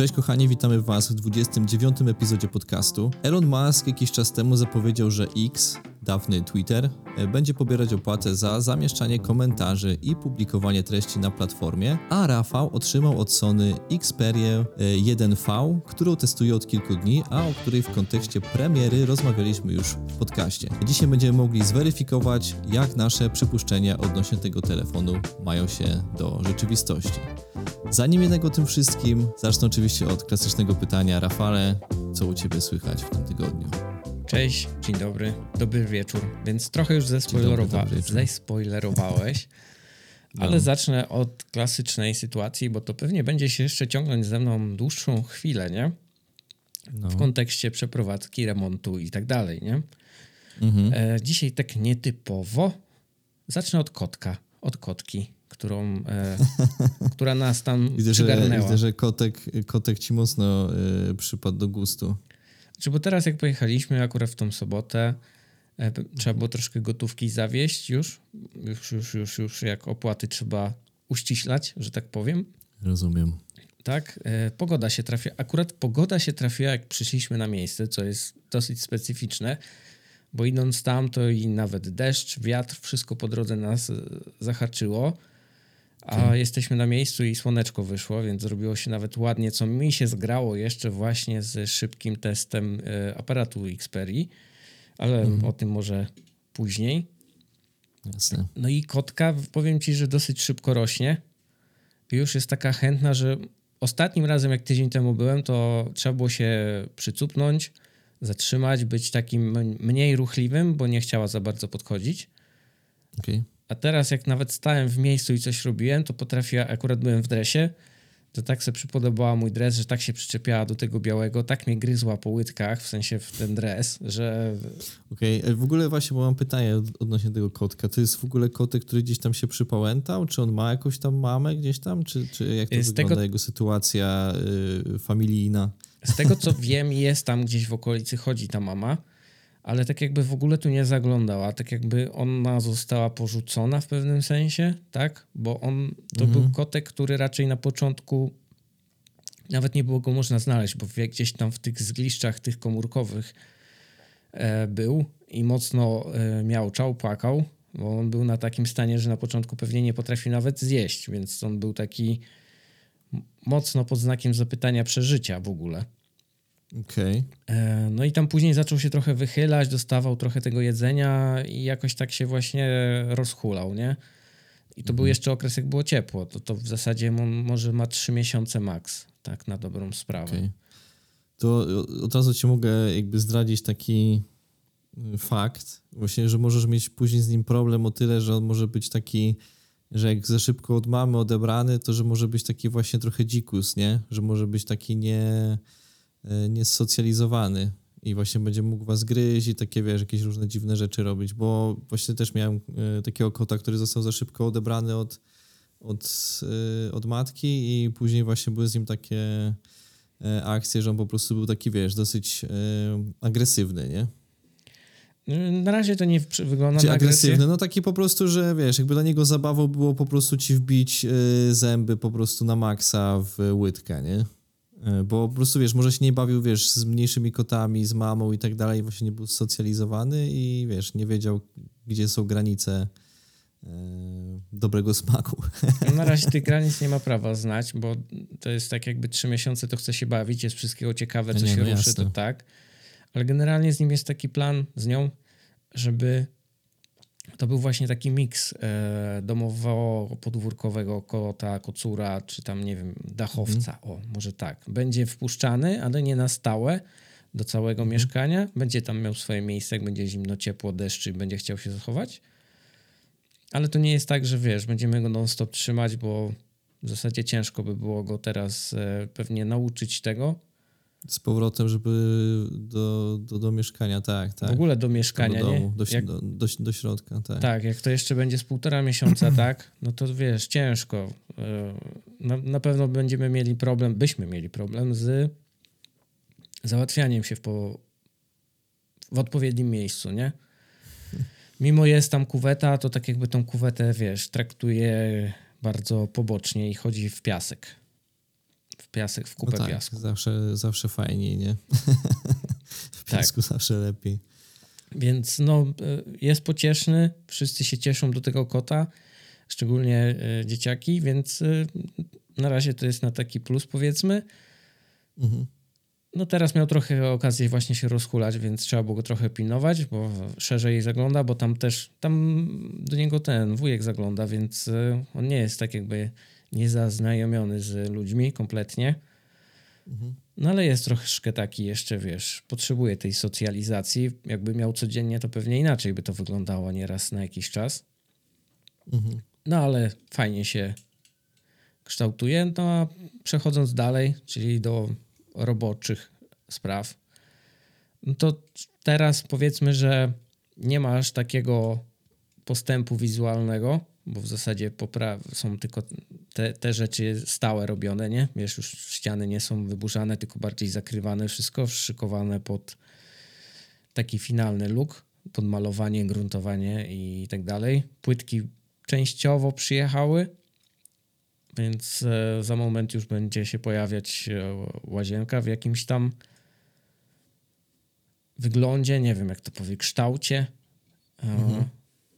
Cześć kochani, witamy Was w 29. epizodzie podcastu. Elon Musk jakiś czas temu zapowiedział, że X, dawny Twitter, e, będzie pobierać opłatę za zamieszczanie komentarzy i publikowanie treści na platformie, a Rafał otrzymał od Sony Xperię 1V, którą testuje od kilku dni, a o której w kontekście premiery rozmawialiśmy już w podcaście. Dzisiaj będziemy mogli zweryfikować, jak nasze przypuszczenia odnośnie tego telefonu mają się do rzeczywistości. Zanim jednak o tym wszystkim, zacznę oczywiście od klasycznego pytania. Rafale, co u Ciebie słychać w tym tygodniu? Cześć, dzień dobry, dobry wieczór. Więc trochę już zespoilerowa dobry wieczór. zespoilerowałeś, ale zacznę od klasycznej sytuacji, bo to pewnie będzie się jeszcze ciągnąć ze mną dłuższą chwilę, nie? No. W kontekście przeprowadzki, remontu i tak dalej, nie? Mhm. E, dzisiaj tak nietypowo. Zacznę od kotka, od kotki, którą, e, która nas tam Widzę, że, przygarnęła. widzę, że kotek, kotek Ci mocno y, przypadł do gustu. Czy bo teraz jak pojechaliśmy akurat w tą sobotę, e, trzeba było troszkę gotówki zawieść już, już, już, już, już jak opłaty trzeba uściślać, że tak powiem. Rozumiem. Tak, e, pogoda się trafia, akurat pogoda się trafiła jak przyszliśmy na miejsce, co jest dosyć specyficzne, bo idąc tam to i nawet deszcz, wiatr, wszystko po drodze nas e, zahaczyło, a jesteśmy na miejscu i słoneczko wyszło, więc zrobiło się nawet ładnie, co mi się zgrało jeszcze właśnie z szybkim testem e, aparatu Xperia, ale o tym może później. Jasne. No i kotka, powiem ci, że dosyć szybko rośnie. Już jest taka chętna, że ostatnim razem, jak tydzień temu byłem, to trzeba było się przycupnąć, zatrzymać, być takim mniej ruchliwym, bo nie chciała za bardzo podchodzić. Okej. A teraz, jak nawet stałem w miejscu i coś robiłem, to potrafiła, akurat byłem w dresie, to tak sobie przypodobała mój dres, że tak się przyczepiała do tego białego, tak mnie gryzła po łydkach, w sensie w ten dres, że Okej, e, w ogóle właśnie, bo mam pytanie od- odnośnie tego kotka. To jest w ogóle kotek, który gdzieś tam się przypałętał? Czy on ma jakąś tam mamę gdzieś tam? Czy, czy jak to Z wygląda tego- jego sytuacja y, familijna? Z tego co wiem, jest tam gdzieś w okolicy, chodzi ta mama, ale tak jakby w ogóle tu nie zaglądała, tak jakby ona została porzucona w pewnym sensie, tak? Bo on to Mhm. był kotek, który raczej na początku nawet nie było go można znaleźć, bo gdzieś tam w tych zgliszczach tych komórkowych e, był i mocno e, miałczał, płakał, bo on był na takim stanie, że na początku pewnie nie potrafił nawet zjeść, więc on był taki mocno pod znakiem zapytania przeżycia w ogóle. Okej. E, No i tam później zaczął się trochę wychylać, dostawał trochę tego jedzenia i jakoś tak się właśnie rozhulał, nie? I to był jeszcze okres, jak było ciepło. To, to w zasadzie może ma trzy miesiące max, tak na dobrą sprawę. Okej. To od razu ci mogę jakby zdradzić taki y, fakt, właśnie, że możesz mieć później z nim problem o tyle, że on może być taki, że jak za szybko od mamy odebrany, to że może być taki właśnie trochę dzikus, nie? Że może być taki nie, niesocjalizowany i właśnie będzie mógł was gryźć i takie, wiesz, jakieś różne dziwne rzeczy robić, bo właśnie też miałem y, takiego kota, który został za szybko odebrany od, od, y, od matki i później właśnie były z nim takie e, akcje, że on po prostu był taki, wiesz, dosyć e, agresywny, nie? Na razie to nie wygląda Czy na agresję. agresywny? No taki po prostu, że wiesz, jakby dla niego zabawą było po prostu ci wbić e, zęby po prostu na maksa w łydkę, nie? E, Bo po prostu, wiesz, może się nie bawił, wiesz, z mniejszymi kotami, z mamą i tak dalej, właśnie nie był socjalizowany i, wiesz, nie wiedział, gdzie są granice e, dobrego smaku. Na razie tych granic nie ma prawa znać, bo to jest tak jakby trzy miesiące, to chce się bawić, jest wszystkiego ciekawe, co Nie, się no ruszy, jasne. to tak. Ale generalnie z nim jest taki plan, z nią, żeby to był właśnie taki miks e, domowo-podwórkowego kota, kocura, czy tam, nie wiem, dachowca, o, może tak. Będzie wpuszczany, ale nie na stałe do całego mieszkania. Będzie tam miał swoje miejsce, jak będzie zimno, ciepło, deszczy, będzie chciał się zachować. Ale to nie jest tak, że wiesz, będziemy go non-stop trzymać, bo w zasadzie ciężko by było go teraz e, pewnie nauczyć tego. Z powrotem, żeby do, do, do mieszkania, tak, tak. W ogóle do do mieszkania, domu, nie? do, Jak, do, do, do środka, tak. tak, jak to jeszcze będzie z półtora miesiąca, tak, no to wiesz, ciężko. E, Na, na pewno będziemy mieli problem, byśmy mieli problem z załatwianiem się w, po, w odpowiednim miejscu, nie? Mimo jest tam kuweta, to tak jakby tą kuwetę, wiesz, traktuje bardzo pobocznie i chodzi w piasek. Piasek, w kupę no tak, piasku. Zawsze, zawsze fajniej, nie? w Tak. piasku zawsze lepiej. Więc no, y, jest pocieszny, wszyscy się cieszą do tego kota, szczególnie y, dzieciaki, więc y, na razie to jest na taki plus powiedzmy. Mhm. No teraz miał trochę okazję właśnie się rozhulać, więc trzeba było go trochę pilnować, bo szerzej zagląda, bo tam też, tam do niego ten wujek zagląda, więc on nie jest tak jakby niezaznajomiony z ludźmi kompletnie. Mhm. No ale jest troszkę taki jeszcze, wiesz, potrzebuje tej socjalizacji. Jakby miał codziennie, to pewnie inaczej by to wyglądało nieraz na jakiś czas. Mhm. No ale fajnie się kształtuje. No a przechodząc dalej, czyli do roboczych spraw, no to teraz powiedzmy, że nie masz takiego postępu wizualnego, bo w zasadzie popra- są tylko te, te rzeczy stałe robione, nie? Wiesz, już ściany nie są wyburzane, tylko bardziej zakrywane, wszystko szykowane pod taki finalny look, pod malowanie, gruntowanie i tak dalej. Płytki częściowo przyjechały, więc e, za moment już będzie się pojawiać e, łazienka w jakimś tam wyglądzie, nie wiem jak to powie, kształcie. E,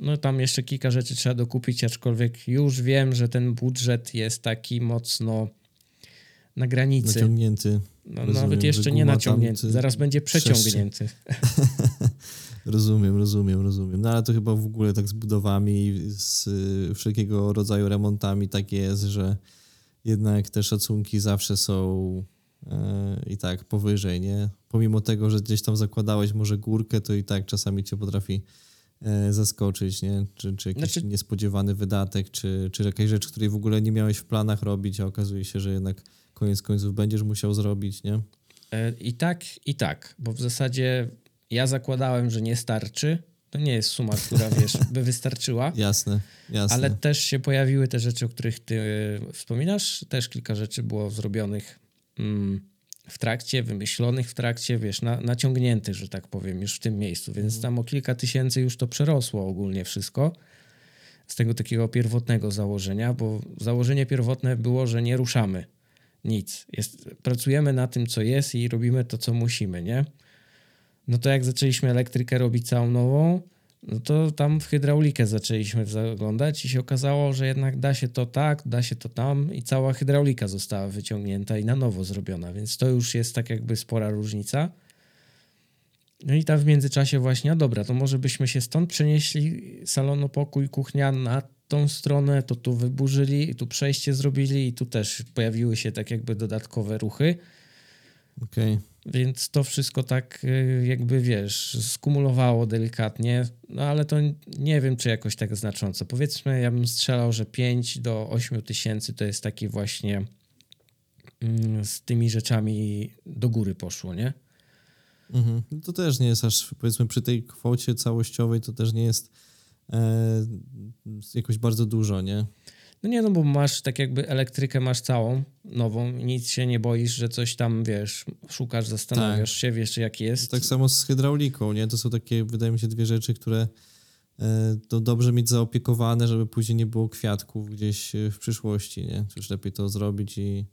No tam jeszcze kilka rzeczy trzeba dokupić, aczkolwiek już wiem, że ten budżet jest taki mocno na granicy. Naciągnięty. No, rozumiem, nawet jeszcze nie naciągnięty, zaraz będzie przeciągnięty. Rozumiem, rozumiem, rozumiem. No ale to chyba w ogóle tak z budowami, z y, wszelkiego rodzaju remontami tak jest, że jednak te szacunki zawsze są e, i tak powyżej, nie? Pomimo tego, że gdzieś tam zakładałeś może górkę, to i tak czasami cię potrafi zaskoczyć, nie? Czy, czy jakiś Znaczy- niespodziewany wydatek, czy, czy jakaś rzecz, której w ogóle nie miałeś w planach robić, a okazuje się, że jednak koniec końców będziesz musiał zrobić, nie? E, I tak, i tak, bo w zasadzie ja zakładałem, że nie starczy. To nie jest suma, która wiesz, by wystarczyła. Jasne, jasne. Ale też się pojawiły te rzeczy, o których ty e, wspominasz. Też kilka rzeczy było zrobionych mm, w trakcie, wymyślonych w trakcie, wiesz, na, naciągniętych, że tak powiem, już w tym miejscu. Więc tam o kilka tysięcy już to przerosło ogólnie wszystko. Z tego takiego pierwotnego założenia, bo założenie pierwotne było, że nie ruszamy nic. Jest, pracujemy na tym, co jest i robimy to, co musimy, nie? No to jak zaczęliśmy elektrykę robić całą nową, no to tam w hydraulikę zaczęliśmy zaglądać i się okazało, że jednak da się to tak, da się to tam i cała hydraulika została wyciągnięta i na nowo zrobiona, więc to już jest tak jakby spora różnica. No i tam w międzyczasie właśnie, a dobra, to może byśmy się stąd przenieśli, salonu pokój, kuchnia na tą stronę, to tu wyburzyli i tu przejście zrobili i tu też pojawiły się tak jakby dodatkowe ruchy. Okej. Więc to wszystko tak y, jakby, wiesz, skumulowało delikatnie, no ale to nie wiem, czy jakoś tak znacząco. Powiedzmy, ja bym strzelał, że 5 do 8 tysięcy to jest taki właśnie mm, z tymi rzeczami do góry poszło, nie? Mhm. To też nie jest aż, powiedzmy, przy tej kwocie całościowej to też nie jest e, jakoś bardzo dużo, nie? No nie, no bo masz tak jakby elektrykę masz całą, nową nic się nie boisz, że coś tam, wiesz, szukasz, zastanawiasz się, wiesz jak jest. Tak samo z hydrauliką, nie? To są takie, wydaje mi się, dwie rzeczy, które e, to dobrze mieć zaopiekowane, żeby później nie było kwiatków gdzieś e, w przyszłości, nie? Już lepiej to zrobić i...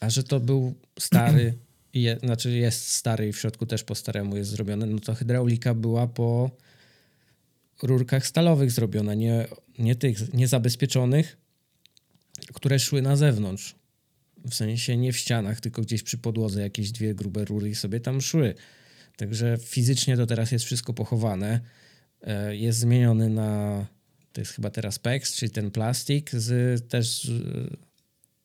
A że to był stary, je, znaczy jest stary i w środku też po staremu jest zrobione, no to hydraulika była po rurkach stalowych zrobiona, nie, nie tych niezabezpieczonych, które szły na zewnątrz. W sensie nie w ścianach, tylko gdzieś przy podłodze jakieś dwie grube rury i sobie tam szły. Także fizycznie to teraz jest wszystko pochowane. E, Jest zmieniony na, to jest chyba teraz PEX, czyli ten plastik z, też z,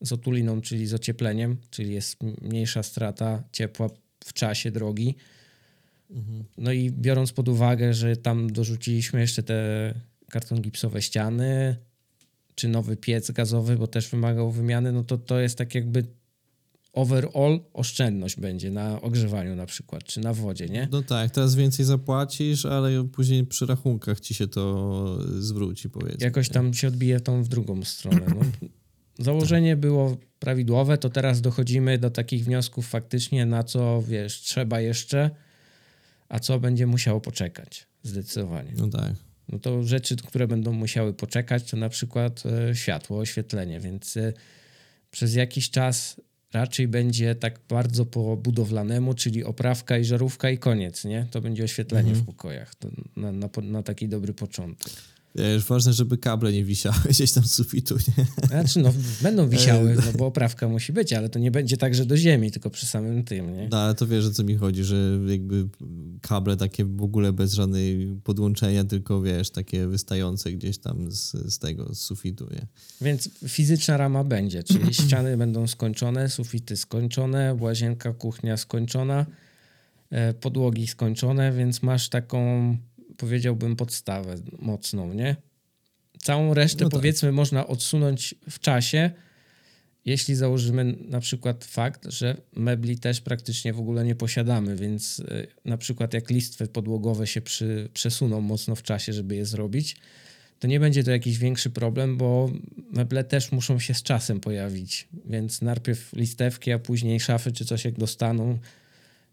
z otuliną, czyli z ociepleniem, czyli jest mniejsza strata ciepła w czasie drogi. No i biorąc pod uwagę, że tam dorzuciliśmy jeszcze te karton gipsowe ściany, czy nowy piec gazowy, bo też wymagał wymiany, no to to jest tak jakby overall oszczędność będzie na ogrzewaniu na przykład, czy na wodzie, nie? No tak, teraz więcej zapłacisz, ale później przy rachunkach ci się to zwróci, powiedzmy. Jakoś tam się odbije tą w drugą stronę. No. Założenie było prawidłowe, to teraz dochodzimy do takich wniosków faktycznie, na co, wiesz, trzeba jeszcze, a co będzie musiało poczekać, zdecydowanie. No tak. No to rzeczy, które będą musiały poczekać, to na przykład e, światło, oświetlenie, więc e, przez jakiś czas raczej będzie tak bardzo po budowlanemu, czyli oprawka i żarówka i koniec, nie? To będzie oświetlenie Mhm. w pokojach to na, na, na taki dobry początek. Wiesz, ważne, żeby kable nie wisiały gdzieś tam z sufitu, nie? Znaczy, no, będą wisiały, E, no bo oprawka musi być, ale to nie będzie tak, że do ziemi, tylko przy samym tym, nie? No, ale to wiesz, o co mi chodzi, że jakby kable takie w ogóle bez żadnej podłączenia, tylko wiesz, takie wystające gdzieś tam z, z tego, z sufitu, nie? Więc fizyczna rama będzie, czyli ściany będą skończone, sufity skończone, łazienka, kuchnia skończona, e, podłogi skończone, więc masz taką, powiedziałbym, podstawę mocną, nie? Całą resztę, No tak. powiedzmy, można odsunąć w czasie, jeśli założymy na przykład fakt, że mebli też praktycznie w ogóle nie posiadamy, więc e, na przykład jak listwy podłogowe się przy, przesuną mocno w czasie, żeby je zrobić, to nie będzie to jakiś większy problem, bo meble też muszą się z czasem pojawić, więc najpierw listewki, a później szafy czy coś jak dostaną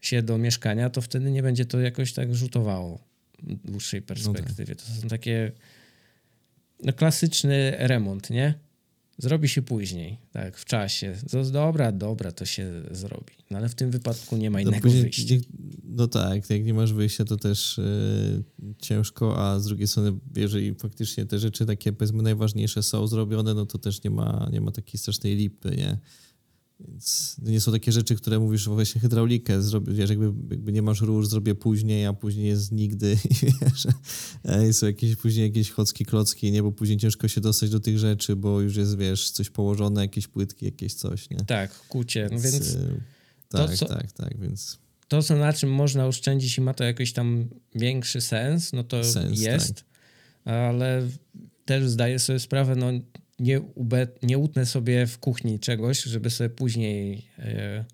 się do mieszkania, to wtedy nie będzie to jakoś tak rzutowało dłuższej perspektywie. To są takie no, klasyczny remont, nie? Zrobi się później, tak, w czasie. To, dobra, dobra, to się zrobi. No ale w tym wypadku nie ma No, innego później- wyjścia. no tak, jak nie masz wyjścia, to też e, ciężko, a z drugiej strony, jeżeli faktycznie te rzeczy takie, powiedzmy, najważniejsze są zrobione, no to też nie ma, nie ma takiej strasznej lipy, nie? Więc nie są takie rzeczy, które mówisz, właśnie hydraulikę zrobię, wiesz, jakby, jakby nie masz rur, zrobię później, a później jest nigdy i wiesz, e, są jakieś później jakieś chocki, klocki, nie, bo później ciężko się dostać do tych rzeczy, bo już jest, wiesz, coś położone, jakieś płytki, jakieś coś, nie? Tak, kucie. No więc e, to, tak, co- tak, tak, więc to, co na czym można oszczędzić i ma to jakiś tam większy sens, no to Sens, jest, ale też zdaję sobie sprawę, no nie, ube, nie utnę sobie w kuchni czegoś, żeby sobie później e,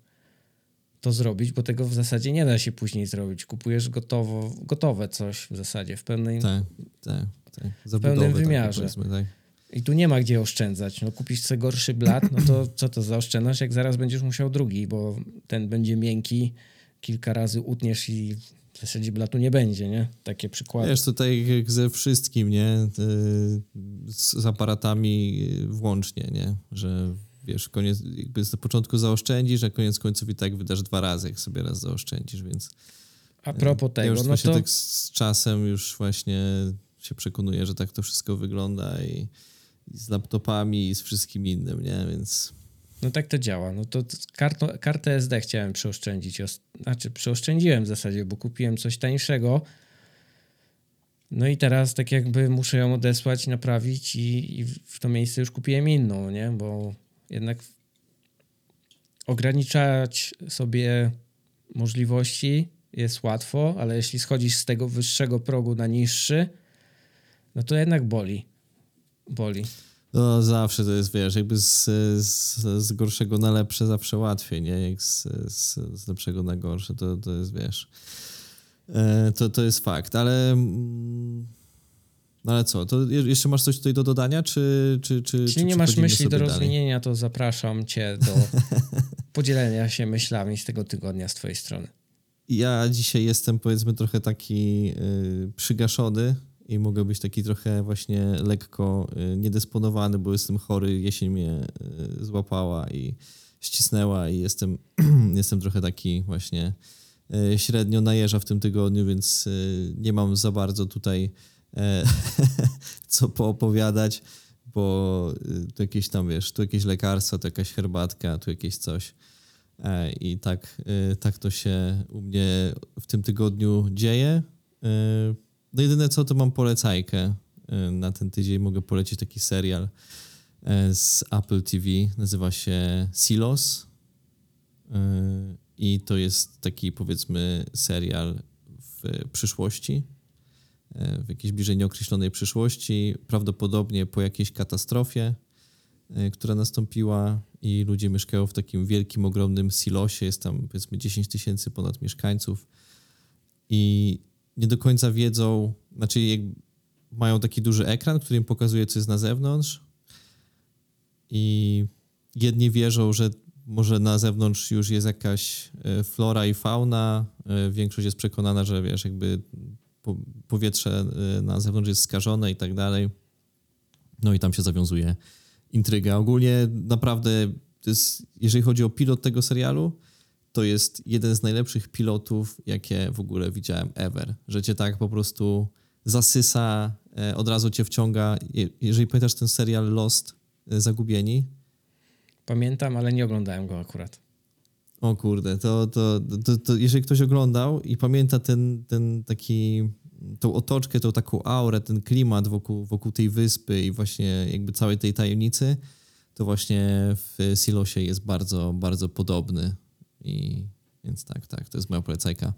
to zrobić, bo tego w zasadzie nie da się później zrobić. Kupujesz gotowo, gotowe coś w zasadzie w pełnej... Tak, tak, tak. Budowę taką, wymiarze. tak. I tu nie ma gdzie oszczędzać. No kupisz sobie gorszy blat, no to co to zaoszczędzasz, jak zaraz będziesz musiał drugi, bo ten będzie miękki, kilka razy utniesz i w zasadzie blatu nie będzie, nie? Takie przykłady. Wiesz, tutaj jak ze wszystkim, nie? Y, Z, aparatami y, włącznie, nie? Że wiesz, koniec, jakby z początku zaoszczędzisz, a koniec końców i tak wydasz dwa razy, jak sobie raz zaoszczędzisz, więc A propos ja już tego, no to tak z czasem już właśnie się przekonuję, że tak to wszystko wygląda i, i z laptopami i z wszystkim innym, nie? Więc no tak to działa. No to kartę SD chciałem przeoszczędzić. Os- Znaczy przeoszczędziłem w zasadzie, bo kupiłem coś tańszego. No i teraz tak jakby muszę ją odesłać, naprawić i, i w to miejsce już kupiłem inną, nie? Bo jednak ograniczać sobie możliwości jest łatwo, ale jeśli schodzisz z tego wyższego progu na niższy, no to jednak boli. Boli. No zawsze to jest, wiesz, jakby z, z, z gorszego na lepsze zawsze łatwiej, nie? Jak z, z, z lepszego na gorsze, to, to jest, wiesz, e, to, to jest fakt, ale mm, no ale co, to je- jeszcze masz coś tutaj do dodania, czy czy, czy, Jeśli nie masz myśli do rozwinienia, to zapraszam cię do podzielenia się myślami z tego tygodnia z twojej strony. Ja dzisiaj jestem powiedzmy trochę taki y, przygaszony i mogę być taki trochę właśnie lekko y, niedysponowany, bo jestem chory, jesień mnie y, złapała i ścisnęła i jestem, jestem trochę taki właśnie y, średnio najeża w tym tygodniu, więc nie mam za bardzo tutaj e, co poopowiadać, bo tu jakieś tam, wiesz, tu jakieś lekarstwo, tu jakaś herbatka, tu jakieś coś. E, I tak, tak to się u mnie w tym tygodniu dzieje. No jedyne co, to mam polecajkę e, na ten tydzień. Mogę polecić taki serial e, z Apple TV. Nazywa się Silos. E, I to jest taki powiedzmy serial w przyszłości. W jakiejś bliżej nieokreślonej przyszłości. Prawdopodobnie po jakiejś katastrofie która nastąpiła i ludzie mieszkają w takim wielkim, ogromnym silosie, jest tam powiedzmy 10 tysięcy ponad mieszkańców i nie do końca wiedzą, znaczy mają taki duży ekran, który im pokazuje, co jest na zewnątrz i jedni wierzą, że może na zewnątrz już jest jakaś e, flora i fauna, e, większość jest przekonana, że wiesz, jakby po- powietrze e, na zewnątrz jest skażone i tak dalej. No i tam się zawiązuje intryga. Ogólnie naprawdę jest, jeżeli chodzi o pilot tego serialu, to jest jeden z najlepszych pilotów, jakie w ogóle widziałem ever. Że cię tak po prostu zasysa, e, od razu cię wciąga. Je- Jeżeli pamiętasz ten serial Lost, e, Zagubieni, Pamiętam, ale nie oglądałem go akurat. o kurde, to, to, to, to jeżeli ktoś oglądał i pamięta ten, ten taki, tą otoczkę, tą taką aurę, ten klimat wokół, wokół tej wyspy i właśnie jakby całej tej tajemnicy, to właśnie w Silosie jest bardzo, bardzo podobny. I więc tak, tak, to jest moja polecajka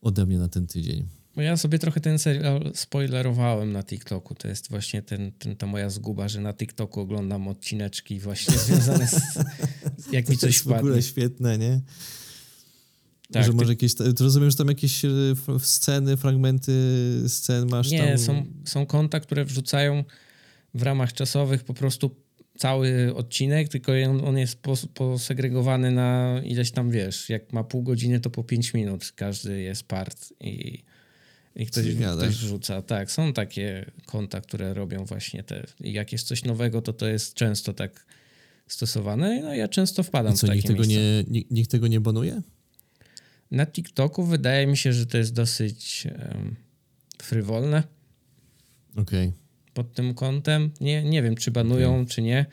ode mnie na ten tydzień. Bo ja sobie trochę ten serial spoilerowałem na TikToku. To jest właśnie ten, ten, ta moja zguba, że na TikToku oglądam odcineczki właśnie związane z... Jak mi to coś jest w ogóle wpadnie. świetne, nie? Tak, że ty- może jakieś, to rozumiem, że tam jakieś e, sceny, fragmenty scen masz Nie, tam... są, są konta, które wrzucają w ramach czasowych po prostu cały odcinek, tylko on, jest pos, posegregowany na ileś tam, wiesz, jak ma pół godziny, to po pięć minut każdy jest part i, i ktoś, ktoś wrzuca. Tak, są takie konta, które robią właśnie te, jak jest coś nowego, to to jest często tak stosowane, no ja często wpadam I co, w takie nikt tego, nie, nikt, nikt tego nie banuje? Na TikToku wydaje mi się, że to jest dosyć um, frywolne. Okej. Pod tym kątem. Nie, nie wiem, czy banują, czy nie,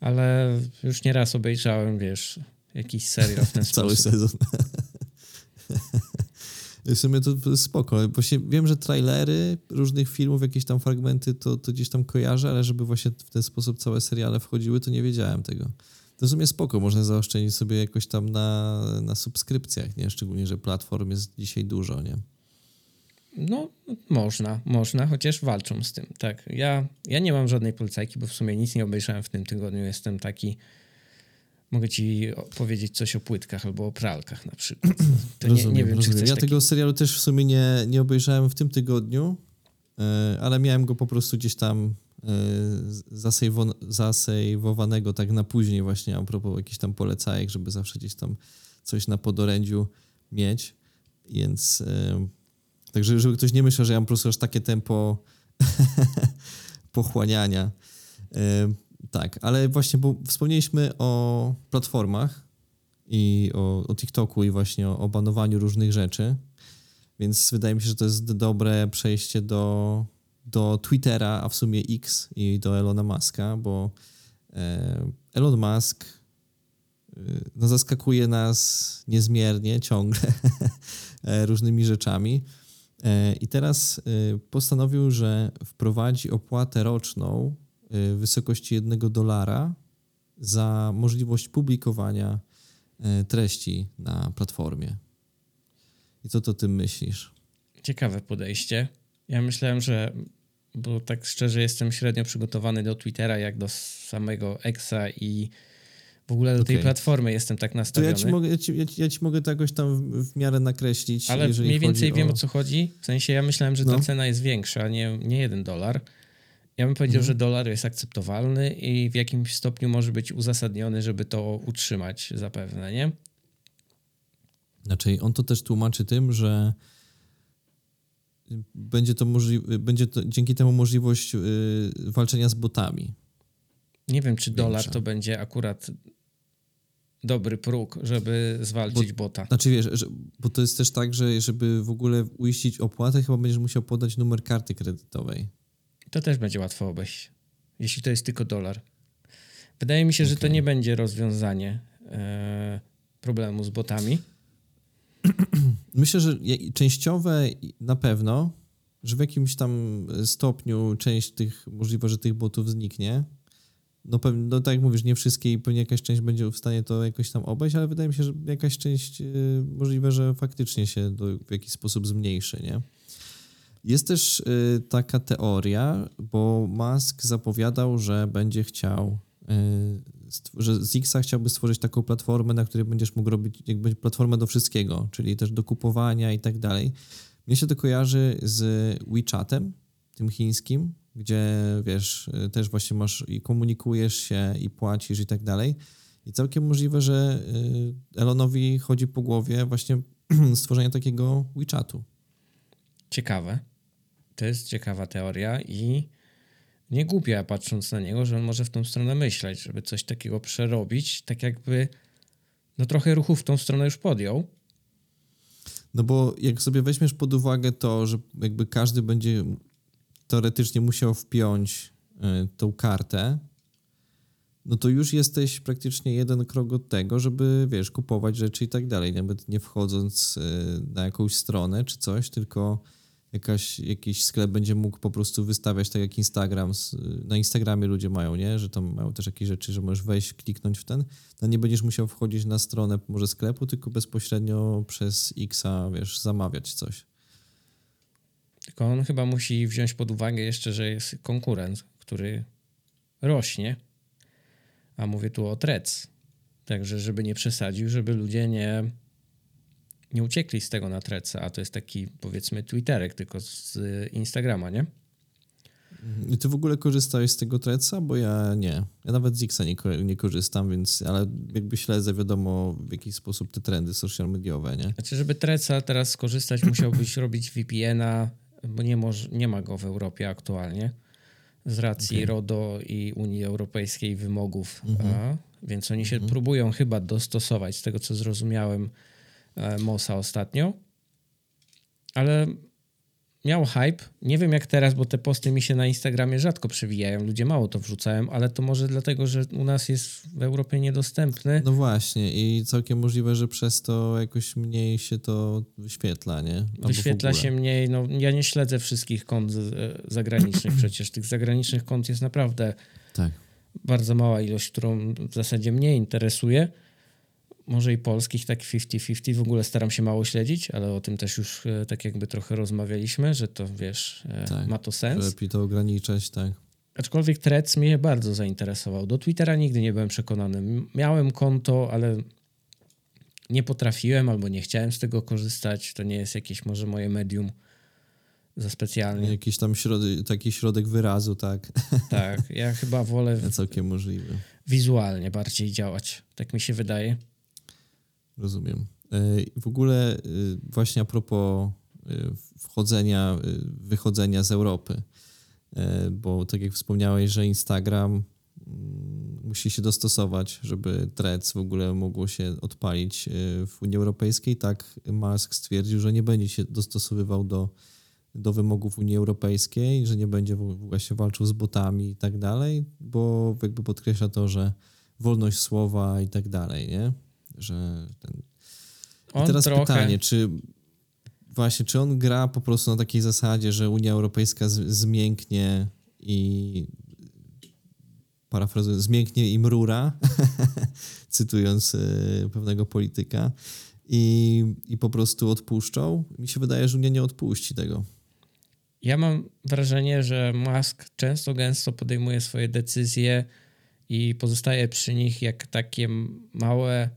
ale już nieraz obejrzałem, wiesz, jakiś serial w ten Cały sposób. sezon. W sumie to spoko. Właśnie wiem, że trailery różnych filmów, jakieś tam fragmenty, to, to gdzieś tam kojarzę, ale żeby właśnie w ten sposób całe seriale wchodziły, to nie wiedziałem tego. To w sumie spoko, można zaoszczędzić sobie jakoś tam na, na subskrypcjach, nie? Szczególnie, że platform jest dzisiaj dużo, nie? No, można, można, chociaż walczą z tym, tak. Ja, ja nie mam żadnej polecajki, bo w sumie nic nie obejrzałem w tym tygodniu. Jestem taki, mogę ci powiedzieć coś o płytkach albo o pralkach na przykład. To nie, rozumiem, nie wiem, czy rozumiem. chcesz Ja taki... tego serialu też w sumie nie, nie obejrzałem w tym tygodniu, e, ale miałem go po prostu gdzieś tam zasejwo- zasejwowanego tak na później właśnie a propos jakichś tam polecajek, żeby zawsze gdzieś tam coś na podorędziu mieć, więc e, także żeby ktoś nie myślał, że ja mam po prostu aż takie tempo pochłaniania. Tak, ale właśnie, bo wspomnieliśmy o platformach, i o, o TikToku i właśnie o, o banowaniu różnych rzeczy. Więc wydaje mi się, że to jest dobre przejście do, do Twittera, a w sumie X i do Elona Muska, bo Elon Musk e, no, zaskakuje nas niezmiernie ciągle e, różnymi rzeczami. I teraz e, postanowił, że wprowadzi opłatę roczną e, w wysokości jednego dolara za możliwość publikowania e, treści na platformie. I co to o tym myślisz? Ciekawe podejście. Ja myślałem, że, bo tak szczerze jestem średnio przygotowany do Twittera, jak do samego Exa i w ogóle do tej Okej. platformy jestem tak To nastawiony. ja ci, mogę, ja, ci, ja, ci, ja ci mogę to jakoś tam w, w miarę nakreślić. Ale jeżeli mniej więcej chodzi wiem o... o co chodzi. W sensie ja myślałem, że ta No. cena jest większa, nie, nie jeden dolar. Ja bym powiedział, Mhm. że dolar jest akceptowalny i w jakimś stopniu może być uzasadniony, żeby to utrzymać zapewne, nie? Znaczy, on to też tłumaczy tym, że będzie to, możli- będzie to dzięki temu możliwość y, walczenia z botami. Nie wiem, czy dolar Większa. to będzie akurat dobry próg, żeby zwalczyć bota. Znaczy wiesz, że, bo to jest też tak, że żeby w ogóle uiścić opłatę, chyba będziesz musiał podać numer karty kredytowej. To też będzie łatwo obejść, jeśli to jest tylko dolar. Wydaje mi się, że to nie będzie rozwiązanie e, problemu z botami. Myślę, że częściowe na pewno, że w jakimś tam stopniu część tych, możliwe, że tych botów zniknie. No pewnie, no tak jak mówisz, nie wszystkie i pewnie jakaś część będzie w stanie to jakoś tam obejść, ale wydaje mi się, że jakaś część y, możliwe, że faktycznie się do, w jakiś sposób zmniejszy, nie? Jest też y, taka teoria, bo Musk zapowiadał, że będzie chciał, y, że z chciałby stworzyć taką platformę, na której będziesz mógł robić jakby platformę do wszystkiego, czyli też do kupowania i tak dalej. Mnie się to kojarzy z WeChatem, tym chińskim, gdzie wiesz, y, też właśnie masz i komunikujesz się i płacisz i tak dalej. I całkiem możliwe, że y, Elonowi chodzi po głowie właśnie stworzenie takiego WeChatu. Ciekawe. To jest ciekawa teoria i nie głupia patrząc na niego, że on może w tą stronę myśleć, żeby coś takiego przerobić, tak jakby no trochę ruchów w tą stronę już podjął. No bo jak sobie weźmiesz pod uwagę to, że jakby każdy będzie teoretycznie musiał wpiąć y, tą kartę, no to już jesteś praktycznie jeden krok od tego, żeby, wiesz, kupować rzeczy i tak dalej, nawet nie wchodząc y, na jakąś stronę czy coś, tylko jakaś, jakiś sklep będzie mógł po prostu wystawiać tak jak Instagram, na Instagramie ludzie mają, nie? Że tam mają też jakieś rzeczy, że możesz wejść, kliknąć w ten, to nie będziesz musiał wchodzić na stronę może sklepu, tylko bezpośrednio przez Xa, wiesz, zamawiać coś. Tylko on chyba musi wziąć pod uwagę jeszcze, że jest konkurent, który rośnie, a mówię tu o Trec. Także żeby nie przesadził, żeby ludzie nie nie uciekli z tego na Treca, a to jest taki powiedzmy Twitterek tylko z Instagrama, nie? I ty w ogóle korzystałeś z tego Treca? Bo ja nie. Ja nawet z Xa nie, nie korzystam, więc, ale jakby śledzę wiadomo w jaki sposób te trendy social mediowe, nie? Znaczy, żeby Treca teraz skorzystać, musiałbyś robić VPN-a, bo nie, moż, nie ma go w Europie aktualnie z racji okay. RODO i Unii Europejskiej wymogów, mhm. a, więc oni się mhm. próbują chyba dostosować, z tego co zrozumiałem, E, Mosa ostatnio, ale miał hype. Nie wiem jak teraz, bo te posty mi się na Instagramie rzadko przewijają. Ludzie mało to wrzucają, ale to może dlatego, że u nas jest w Europie niedostępny. No właśnie i całkiem możliwe, że przez to jakoś mniej się to wyświetla, nie? Albo wyświetla się mniej. No, ja nie śledzę wszystkich kont zagranicznych przecież. Tych zagranicznych kont jest naprawdę tak. bardzo mała ilość, którą w zasadzie mnie interesuje może i polskich, tak 50-50. W ogóle staram się mało śledzić, ale o tym też już e, tak jakby trochę rozmawialiśmy, że to wiesz, e, tak, ma to sens. Lepiej to ograniczać, tak. Aczkolwiek Threads mnie bardzo zainteresował. Do Twittera nigdy nie byłem przekonany. Miałem konto, ale nie potrafiłem albo nie chciałem z tego korzystać. To nie jest jakieś może moje medium za specjalnie. Jakiś tam środek, taki środek wyrazu, tak. Tak, ja chyba wolę. Całkiem możliwe. Wizualnie bardziej działać, tak mi się wydaje. Rozumiem. E, w ogóle e, właśnie a propos e, wchodzenia, wychodzenia z Europy, bo tak jak wspomniałeś, że Instagram mm, musi się dostosować, żeby Threads w ogóle mogło się odpalić w Unii Europejskiej, tak Musk stwierdził, że nie będzie się dostosowywał do, do wymogów Unii Europejskiej, że nie będzie właśnie walczył z botami i tak dalej, bo jakby podkreśla to, że wolność słowa i tak dalej, nie? Że ten... I teraz trochę... pytanie, czy właśnie, czy on gra po prostu na takiej zasadzie, że Unia Europejska z, zmięknie i parafrazując, zmięknie i mrura, cytując y, pewnego polityka, i, i po prostu odpuszczą? Mi się wydaje, że Unia nie odpuści tego. Ja mam wrażenie, że Musk często gęsto podejmuje swoje decyzje i pozostaje przy nich jak takie małe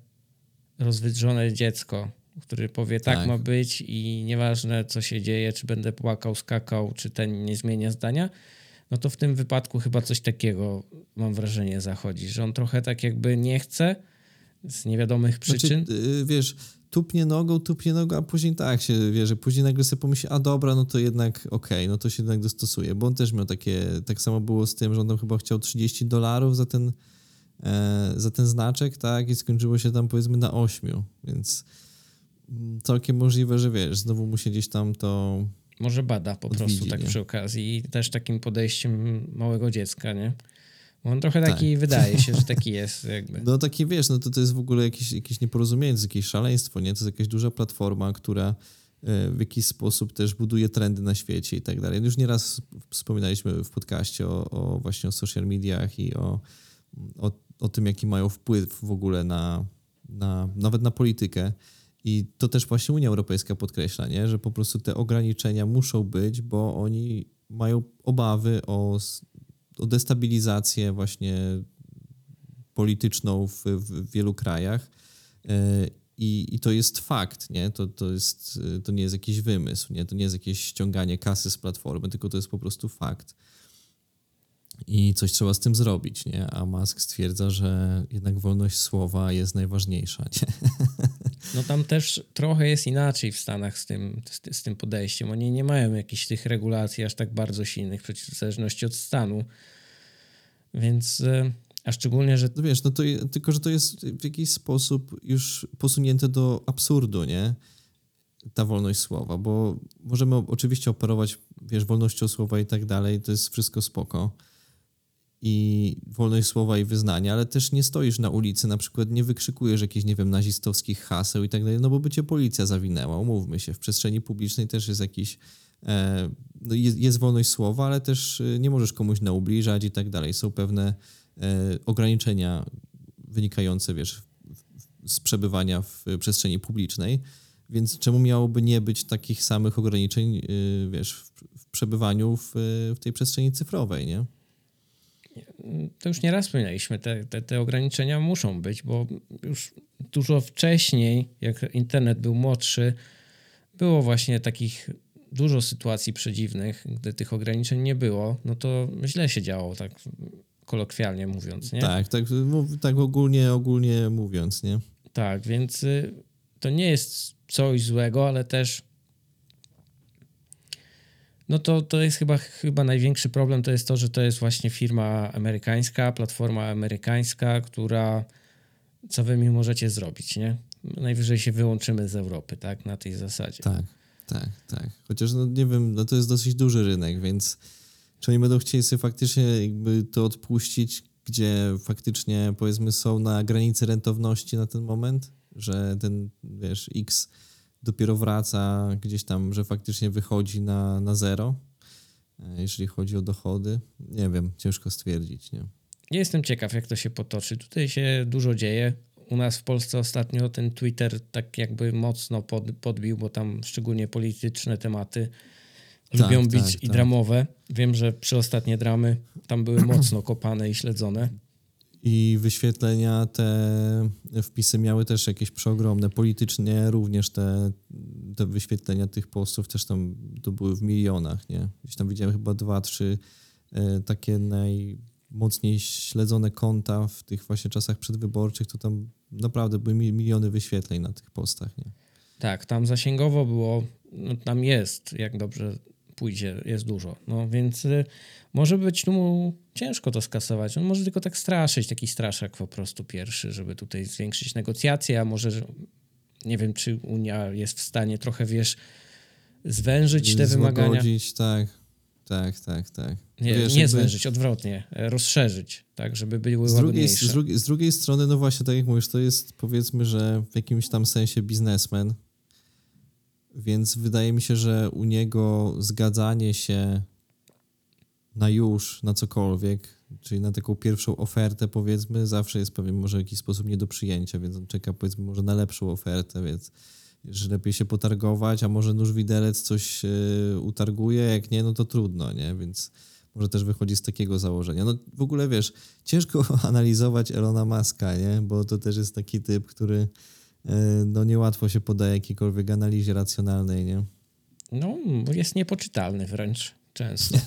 rozwydrzone dziecko, który powie tak. tak ma być i nieważne co się dzieje, czy będę płakał, skakał, czy ten nie zmienia zdania, no to w tym wypadku chyba coś takiego mam wrażenie zachodzi, że on trochę tak jakby nie chce z niewiadomych znaczy, przyczyn. Znaczy, wiesz, tupnie nogą, tupnie nogą, a później tak się, wie, że później nagle sobie pomyśli, a dobra, no to jednak okej, okay, no to się jednak dostosuje, bo on też miał takie, tak samo było z tym, że on tam chyba chciał 30 dolarów za ten za ten znaczek, tak, i skończyło się tam powiedzmy na 8, więc mm, całkiem możliwe, że wiesz, znowu musi gdzieś tam to. Może bada po odwidzi, prostu tak nie? przy okazji i też takim podejściem małego dziecka, nie? Bo on trochę taki tak. wydaje się, że taki jest jakby. No taki wiesz, no to, to jest w ogóle jakieś, jakieś nieporozumienie, to jest jakieś szaleństwo, nie? To jest jakaś duża platforma, która e, w jakiś sposób też buduje trendy na świecie i tak dalej. Już nieraz wspominaliśmy w podcaście o, o właśnie o social mediach i o, o o tym, jaki mają wpływ w ogóle na, na nawet na politykę. I to też właśnie Unia Europejska podkreśla, nie? że po prostu te ograniczenia muszą być, bo oni mają obawy o, o destabilizację właśnie polityczną w, w wielu krajach. E, I, I to jest fakt, nie? To, to, jest, to nie jest jakiś wymysł, nie? to nie jest jakieś ściąganie kasy z platformy, tylko to jest po prostu fakt. I coś trzeba z tym zrobić, nie? A Musk stwierdza, że jednak wolność słowa jest najważniejsza, nie? No tam też trochę jest inaczej w Stanach z tym, z, z tym podejściem. Oni nie mają jakichś tych regulacji aż tak bardzo silnych, w zależności od stanu. Więc, e, a szczególnie, że... No wiesz, no to, tylko, że to jest w jakiś sposób już posunięte do absurdu, nie? Ta wolność słowa, bo możemy oczywiście operować, wiesz, wolnością słowa i tak dalej, to jest wszystko spoko i wolność słowa i wyznania, ale też nie stoisz na ulicy, na przykład nie wykrzykujesz jakichś, nie wiem, nazistowskich haseł i tak dalej, no bo by cię policja zawinęła, umówmy się. W przestrzeni publicznej też jest jakiś, e, no jest, jest, wolność słowa, ale też e, nie możesz komuś naubliżać i tak dalej. Są pewne e, ograniczenia wynikające, wiesz, z przebywania w przestrzeni publicznej, więc czemu miałoby nie być takich samych ograniczeń, e, wiesz, w, przebywaniu w, w tej przestrzeni cyfrowej, nie? To już nieraz wspominaliśmy, te, te, te ograniczenia muszą być, bo już dużo wcześniej, jak internet był młodszy, było właśnie takich dużo sytuacji przedziwnych, gdy tych ograniczeń nie było, no to źle się działo, tak kolokwialnie mówiąc, nie? Tak, tak, tak ogólnie, ogólnie mówiąc, nie? Tak, więc y, to nie jest coś złego, ale też no to, to jest chyba, chyba największy problem, to jest to, że to jest właśnie firma amerykańska, platforma amerykańska, która co wy mi możecie zrobić, nie? Najwyżej się wyłączymy z Europy, tak? Na tej zasadzie. Tak, tak, tak. Chociaż no nie wiem, no to jest dosyć duży rynek, więc czy oni będą chcieli sobie faktycznie jakby to odpuścić, gdzie faktycznie powiedzmy są na granicy rentowności na ten moment, że ten, wiesz, X dopiero wraca gdzieś tam, że faktycznie wychodzi na, na zero, e, jeżeli chodzi o dochody. Nie wiem, ciężko stwierdzić. Nie? Jestem ciekaw, jak to się potoczy. Tutaj się dużo dzieje. U nas w Polsce ostatnio ten Twitter tak jakby mocno pod, podbił, bo tam szczególnie polityczne tematy tak, lubią być tak, i tak. dramowe. Wiem, że przy ostatnie dramy tam były mocno kopane i śledzone. I wyświetlenia te wpisy miały też jakieś przeogromne. Politycznie również te, te wyświetlenia tych postów też tam to były w milionach, nie? Gdzieś tam widziałem chyba dwa, trzy e, takie najmocniej śledzone konta w tych właśnie czasach przedwyborczych, to tam naprawdę były miliony wyświetleń na tych postach, nie? Tak, tam zasięgowo było, no tam jest, jak dobrze pójdzie, jest dużo. No więc y, może być mu ciężko to skasować. On może tylko tak straszyć, taki straszak po prostu pierwszy, żeby tutaj zwiększyć negocjacje, a może nie wiem, czy Unia jest w stanie trochę, wiesz, zwężyć te wymagania. tak. Tak, tak, tak. Nie, wiesz, nie zwężyć, odwrotnie, e, rozszerzyć, tak, żeby były z drugiej, z, z drugiej strony, no właśnie, tak jak mówisz, to jest powiedzmy, że w jakimś tam sensie biznesmen, więc wydaje mi się, że u niego zgadzanie się na już, na cokolwiek, czyli na taką pierwszą ofertę, powiedzmy, zawsze jest pewien może w jakiś sposób nie do przyjęcia, więc on czeka, powiedzmy, może na lepszą ofertę, więc że lepiej się potargować, a może nóż widelec coś yy, utarguje, jak nie, no to trudno, nie? Więc może też wychodzi z takiego założenia. No w ogóle, wiesz, ciężko analizować Elona Muska, nie? Bo to też jest taki typ, który no niełatwo się podaje jakiejkolwiek analizie racjonalnej, nie? No, jest niepoczytalny wręcz często.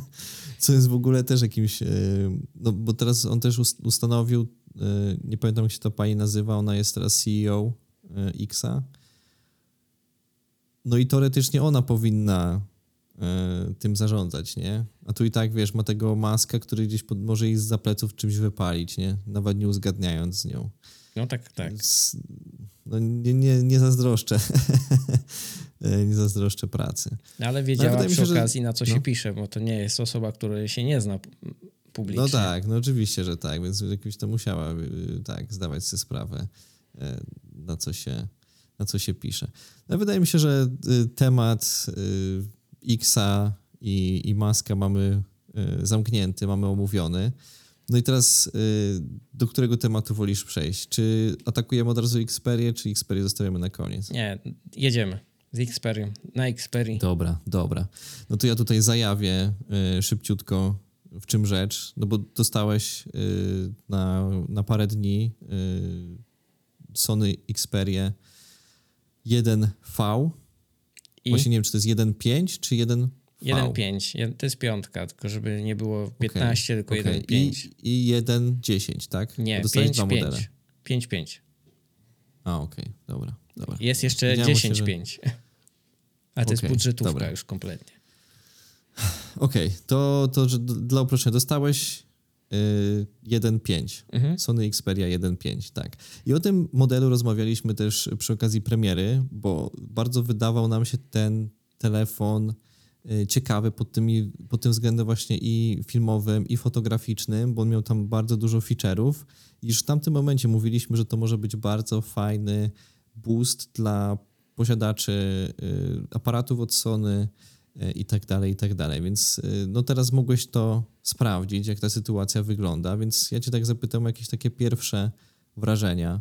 Co jest w ogóle też jakimś, e, no bo teraz on też ustanowił, e, nie pamiętam jak się to pani nazywa, ona jest teraz CEO e, Xa. No i teoretycznie ona powinna tym zarządzać, nie? A tu i tak, wiesz, ma tego maska, który gdzieś pod, może iść za pleców czymś wypalić, nie? Nawet nie uzgadniając z nią. No tak, tak. Więc, no nie, nie, nie zazdroszczę. nie zazdroszczę pracy. Ale wiedziała no, przy się, okazji, że... na co no. się pisze, bo to nie jest osoba, która się nie zna publicznie. No tak, no oczywiście, że tak, więc jakoś to musiała y, tak zdawać sobie sprawę, y, na co się, na co się pisze. No, wydaje mi się, że y, temat Xa i, i Maska mamy zamknięty, mamy omówiony. No i teraz do którego tematu wolisz przejść? Czy atakujemy od razu Xperię, czy Xperię zostawiamy na koniec? Nie, jedziemy. Z Xperium, na Xperii. Dobra, dobra. No to ja tutaj zajawię y, szybciutko, w czym rzecz, no bo dostałeś y, na, na parę dni y, Sony Xperia 1V. I? Właśnie nie wiem, czy to jest 1.5 czy 1... 1.5. To jest piątka, tylko żeby nie było 15, okay. tylko okay. 1.5. I, I 1.10, tak? Nie, 5.5. 5.5. A, okej, okay. dobra, dobra. Jest jeszcze 10.5. Że... A to okay, jest budżetówka dobra. już kompletnie. Okej, okay, to, to że dla uproszczenia dostałeś yy, 1.5, mhm. Sony Xperia 1.5, tak. I o tym modelu rozmawialiśmy też przy okazji premiery, bo bardzo wydawał nam się ten telefon y, ciekawy pod, tymi, pod tym względem właśnie i filmowym, i fotograficznym, bo on miał tam bardzo dużo feature'ów. Już w tamtym momencie mówiliśmy, że to może być bardzo fajny boost dla posiadaczy y, aparatów od Sony y, i tak dalej, i tak dalej. Więc no teraz mogłeś to sprawdzić, jak ta sytuacja wygląda, więc ja cię tak zapytam o jakieś takie pierwsze wrażenia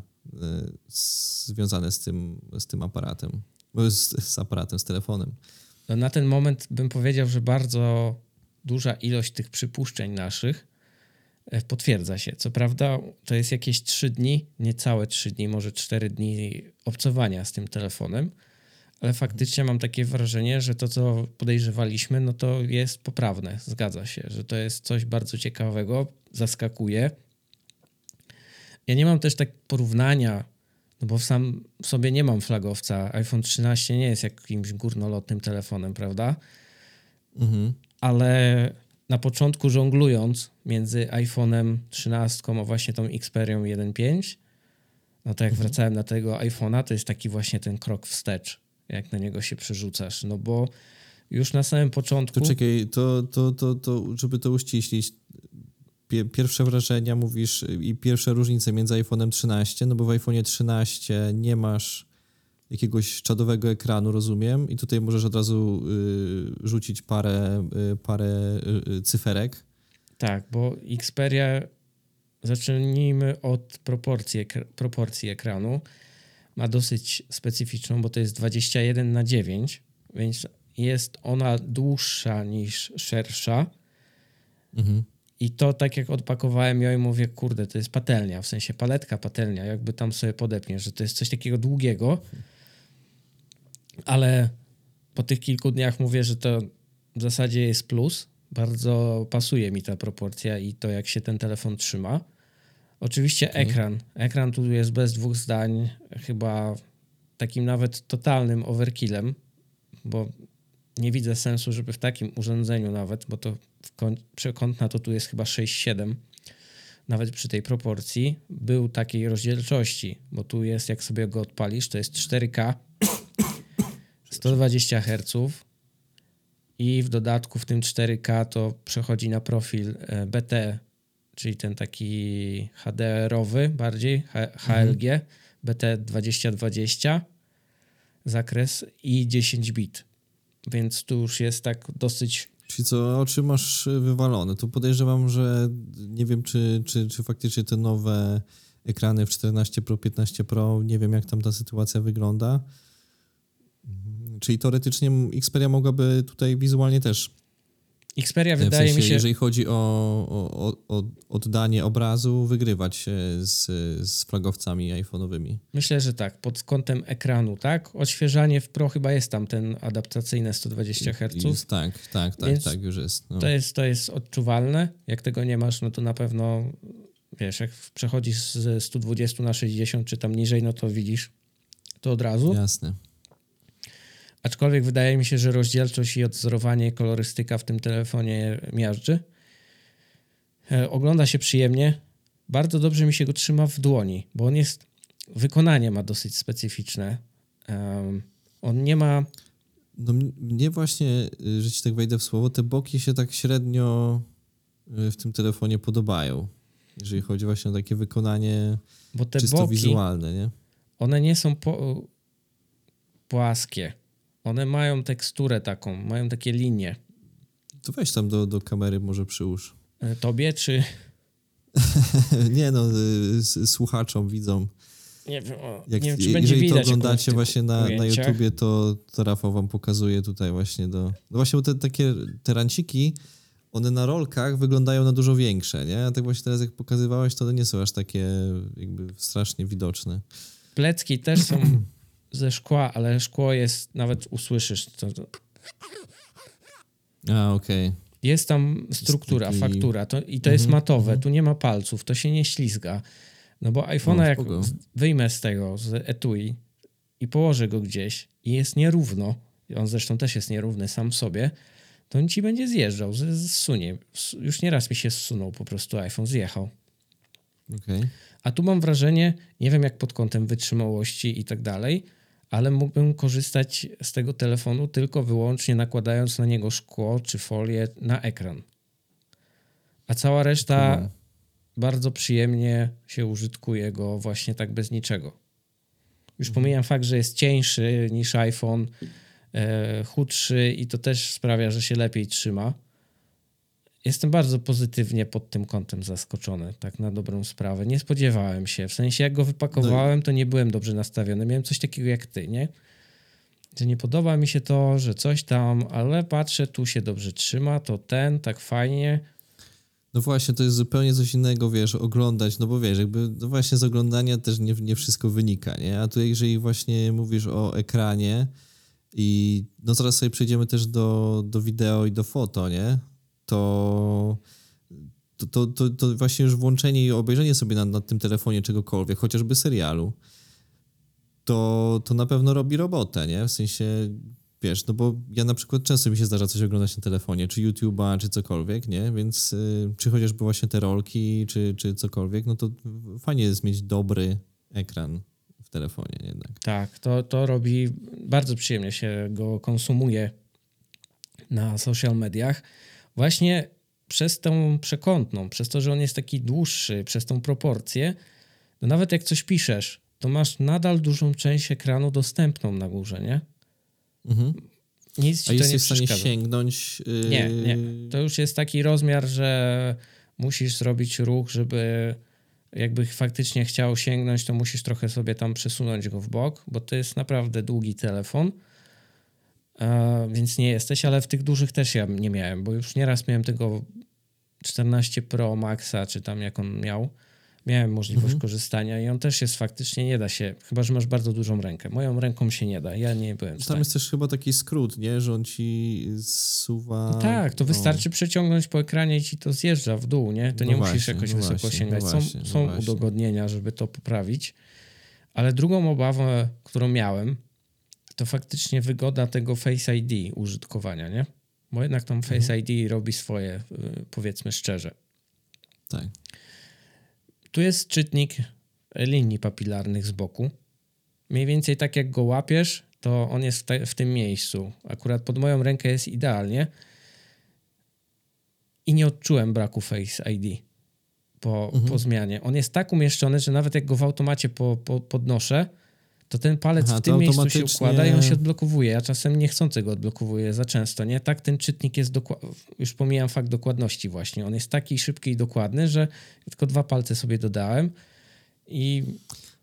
związane z tym, z tym aparatem z, z aparatem, z telefonem. No na ten moment bym powiedział, że bardzo duża ilość tych przypuszczeń naszych e, potwierdza się. Co prawda, to jest jakieś 3 dni, niecałe 3 dni, może 4 dni obcowania z tym telefonem, ale faktycznie mam takie wrażenie, że to, co podejrzewaliśmy, no to jest poprawne, zgadza się, że to jest coś bardzo ciekawego, zaskakuje. Ja nie mam też tak porównania no bo sam w sobie nie mam flagowca. iPhone 13 nie jest jakimś górnolotnym telefonem, prawda? Mhm. Ale na początku żonglując między iPhone'em 13 a właśnie tą Xperią 1.5, no to jak mhm. wracałem na tego iPhone'a, to jest taki właśnie ten krok wstecz, jak na niego się przerzucasz. No bo już na samym początku... To czekaj, to, to, to, to żeby to uściślić, pierwsze wrażenia mówisz i pierwsze różnice między iPhone'em 13, no bo w iPhone'ie 13 nie masz jakiegoś czadowego ekranu, rozumiem, i tutaj możesz od razu y, rzucić parę, y, parę y, cyferek. Tak, bo Xperia, zacznijmy od proporcji, proporcji ekranu, ma dosyć specyficzną, bo to jest 21 na 9, więc jest ona dłuższa niż szersza. Mhm. I to tak jak odpakowałem ją i mówię, kurde, to jest patelnia, w sensie paletka, patelnia, jakby tam sobie podepniesz, że to jest coś takiego długiego, ale po tych kilku dniach mówię, że to w zasadzie jest plus. Bardzo pasuje mi ta proporcja i to, jak się ten telefon trzyma. Oczywiście okay. ekran. Ekran tu jest bez dwóch zdań, chyba takim nawet totalnym overkillem, bo nie widzę sensu, żeby w takim urządzeniu nawet, bo to przekątna to tu jest chyba 6-7, nawet przy tej proporcji, był takiej rozdzielczości, bo tu jest, jak sobie go odpalisz, to jest 4K, 120 Hz i w dodatku w tym 4K to przechodzi na profil e, BT, czyli ten taki HDR-owy bardziej, HLG, mhm. BT 2020 zakres i 10 bit więc tu już jest tak dosyć... Czyli co, oczy masz wywalone. To podejrzewam, że nie wiem, czy, czy, czy faktycznie te nowe ekrany w 14 Pro, 15 Pro, nie wiem jak tam ta sytuacja wygląda. Czyli teoretycznie Xperia mogłaby tutaj wizualnie też Xperia wydaje w sensie, mi się... Jeżeli chodzi o, o, o, oddanie obrazu, wygrywać z, z flagowcami iPhone'owymi. Myślę, że tak, pod kątem ekranu, tak? Odświeżanie w Pro chyba jest tam ten adaptacyjne 120 Hz. Jest, tak, tak, tak, tak, już jest, no. to jest. To jest odczuwalne. Jak tego nie masz, no to na pewno, wiesz, jak przechodzisz z 120 na 60 czy tam niżej, no to widzisz to od razu. Jasne. Aczkolwiek wydaje mi się, że rozdzielczość i odzorowanie, kolorystyka w tym telefonie miażdży. E, ogląda się przyjemnie. Bardzo dobrze mi się go trzyma w dłoni, bo on jest. Wykonanie ma dosyć specyficzne. Um, on nie ma. No mnie właśnie, y, że ci tak wejdę w słowo, te boki się tak średnio y, w tym telefonie podobają. Jeżeli chodzi właśnie o takie wykonanie bo te czysto boki, wizualne, nie? One nie są po, płaskie one mają teksturę taką, mają takie linie. To weź tam do, do kamery może przyłóż. E, tobie czy... nie no, y, słuchaczom, widzą. Nie wiem, o, Jak, nie wiem czy będzie Jeżeli to oglądacie właśnie na, na YouTubie, to, to Rafał wam pokazuje tutaj właśnie do... No właśnie, bo te takie te ranciki, one na rolkach wyglądają na dużo większe, nie? A tak właśnie teraz jak pokazywałeś, to one nie są aż takie jakby strasznie widoczne. Plecki też są ze szkła, ale szkło jest, nawet usłyszysz. To, A, okej. Jest tam struktura, taki- faktura to, i to jest Mhm, matowe, mhm. tu nie ma palców, to się nie ślizga. No bo iPhone'a No, jak wyjmę z tego, z etui i położę go gdzieś i jest nierówno, i on zresztą też jest nierówny sam sobie, to on ci będzie zjeżdżał, zsunie. Już nieraz mi się zsunął po prostu iPhone, zjechał. okej. A tu mam wrażenie, nie wiem jak pod kątem wytrzymałości i tak dalej, ale mógłbym korzystać z tego telefonu tylko wyłącznie nakładając na niego szkło czy folię na ekran. A cała reszta Kumam. bardzo przyjemnie się użytkuje go właśnie tak bez niczego. Już pomijam fakt, że jest cieńszy niż iPhone, e, chudszy i to też sprawia, że się lepiej trzyma. Jestem bardzo pozytywnie pod tym kątem zaskoczony, tak na dobrą sprawę. Nie spodziewałem się. W sensie, jak go wypakowałem, to nie byłem dobrze nastawiony. Miałem coś takiego jak ty, nie? Że nie podoba mi się to, że coś tam, ale patrzę, tu się dobrze trzyma, to ten, tak fajnie. No właśnie, to jest zupełnie coś innego, wiesz, oglądać, no bo wiesz, jakby no właśnie z oglądania też nie, nie wszystko wynika, nie? A tu jeżeli właśnie mówisz o ekranie i no zaraz sobie przejdziemy też do, do wideo i do foto, nie? To, to, to, to, to właśnie już włączenie i obejrzenie sobie na, na tym telefonie czegokolwiek, chociażby serialu, to, to na pewno robi robotę, nie? W sensie, wiesz, no bo ja na przykład często mi się zdarza coś oglądać na telefonie, czy YouTube'a, czy cokolwiek, nie? Więc, y, czy chociażby właśnie te rolki, czy, czy cokolwiek, no to fajnie jest mieć dobry ekran w telefonie jednak. Tak, to, to robi, bardzo przyjemnie się go konsumuje na social mediach. Właśnie przez tą przekątną, przez to, że on jest taki dłuższy, przez tą proporcję, to nawet jak coś piszesz, to masz nadal dużą część ekranu dostępną na górze, nie? Mhm. Nic ci A to nie jesteś w stanie sięgnąć... y, Nie, nie. To już jest taki rozmiar, że musisz zrobić ruch, żeby jakby faktycznie chciał sięgnąć, to musisz trochę sobie tam przesunąć go w bok, bo to jest naprawdę długi telefon. E, więc nie jesteś, ale w tych dużych też ja nie miałem, bo już nieraz miałem tego 14 Pro Maxa, czy tam jak on miał. Miałem możliwość Mhm. korzystania i on też jest faktycznie, nie da się, chyba że masz bardzo dużą rękę. Moją ręką się nie da, ja nie byłem Tam jest też chyba taki skrót, nie? Że on ci zsuwa... No tak, to no. wystarczy przeciągnąć po ekranie i ci to zjeżdża w dół, nie? To No nie musisz właśnie, jakoś no wysoko właśnie, sięgać. no są właśnie, no są udogodnienia, żeby to poprawić. Ale drugą obawę, którą miałem, to faktycznie wygoda tego Face ID użytkowania, nie? Bo jednak tam Mhm. Face ID robi swoje, y, powiedzmy szczerze. Tak. Tu jest czytnik linii papilarnych z boku. Mniej więcej tak jak go łapiesz, to on jest w, te, w tym miejscu. Akurat pod moją rękę jest idealnie. I nie odczułem braku Face ID po, Mhm. po zmianie. On jest tak umieszczony, że nawet jak go w automacie po, po, podnoszę, to ten palec Aha, w tym miejscu się automatycznie- układa i on się odblokowuje. Ja czasem niechcący go odblokowuję za często, nie? Tak ten czytnik jest dokładny. Już pomijam fakt dokładności właśnie. On jest taki szybki i dokładny, że tylko dwa palce sobie dodałem i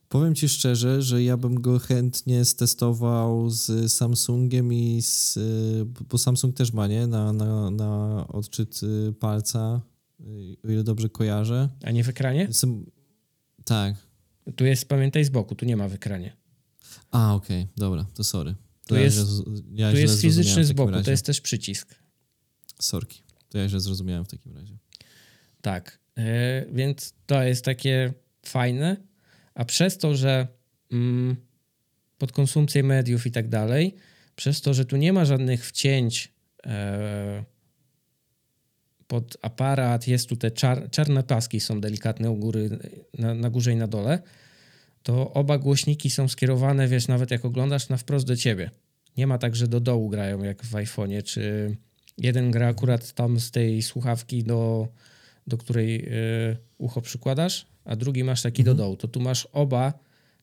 Powiem ci szczerze, że ja bym go chętnie stestował z Samsungiem i z... Bo Samsung też ma, nie? Na, na, na odczyt y, palca, y, o ile dobrze kojarzę. A nie w ekranie? Tak. Tu jest, pamiętaj, z boku, tu nie ma w ekranie. A, okej, dobra, to sorry. To Tu ja jest- ja Tu jest fizyczny z boku, razie. to jest też przycisk. Sorki. To ja źle zrozumiałem w takim razie. Tak, e, więc to jest takie fajne, a przez to, że mm, pod konsumpcję mediów i tak dalej, przez to, że tu nie ma żadnych wcięć e, pod aparat, jest tu te czar, czarne paski są delikatne u góry, na, na górze i na dole, to oba głośniki są skierowane, wiesz, nawet jak oglądasz, na wprost do ciebie. Nie ma tak, że do dołu grają jak w iPhone'ie, czy jeden gra akurat tam z tej słuchawki do, do której y, ucho przykładasz, a drugi masz taki do dołu. To tu masz oba,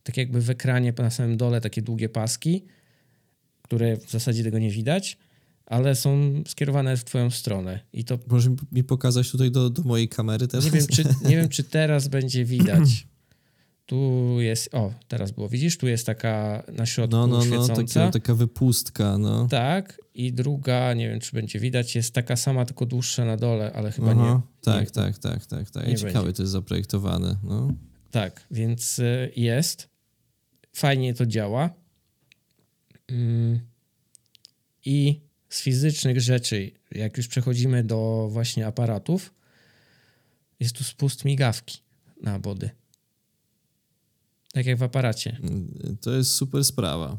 tak jakby w ekranie na samym dole takie długie paski, które w zasadzie tego nie widać, ale są skierowane w twoją stronę. I to Możesz mi- mi pokazać tutaj do, do mojej kamery teraz? nie wiem, czy, nie wiem, czy teraz będzie widać. Tu jest, o, teraz było, widzisz, tu jest taka na środku No, no, no, świecąca. taka, taka wypustka, no. Tak, i druga, nie wiem, czy będzie widać, jest taka sama, tylko dłuższa na dole, ale chyba Aha, nie. Tak, nie. tak, tak, tak, tak. nie Ciekawe będzie. to jest zaprojektowane, no. Tak, więc y, jest. Fajnie to działa. Mm. I z fizycznych rzeczy, jak już przechodzimy do właśnie aparatów, jest tu spust migawki na body. Tak jak w aparacie. To jest super sprawa.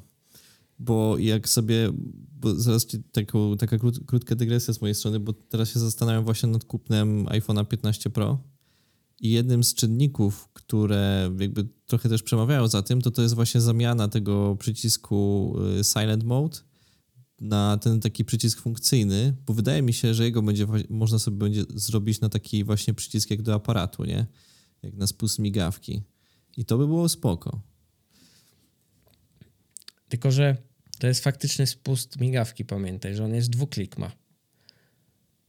Bo jak sobie, bo zaraz taką, taka krót, krótka dygresja z mojej strony, bo teraz się zastanawiam właśnie nad kupnem iPhone'a 15 Pro i jednym z czynników, które jakby trochę też przemawiają za tym, to to jest właśnie zamiana tego przycisku y, Silent Mode na ten taki przycisk funkcyjny, bo wydaje mi się, że jego będzie można sobie będzie zrobić na taki właśnie przycisk jak do aparatu, nie? Jak na spust migawki. I to by było spoko. Tylko, że to jest faktyczny spust migawki, pamiętaj, że on jest dwuklik ma.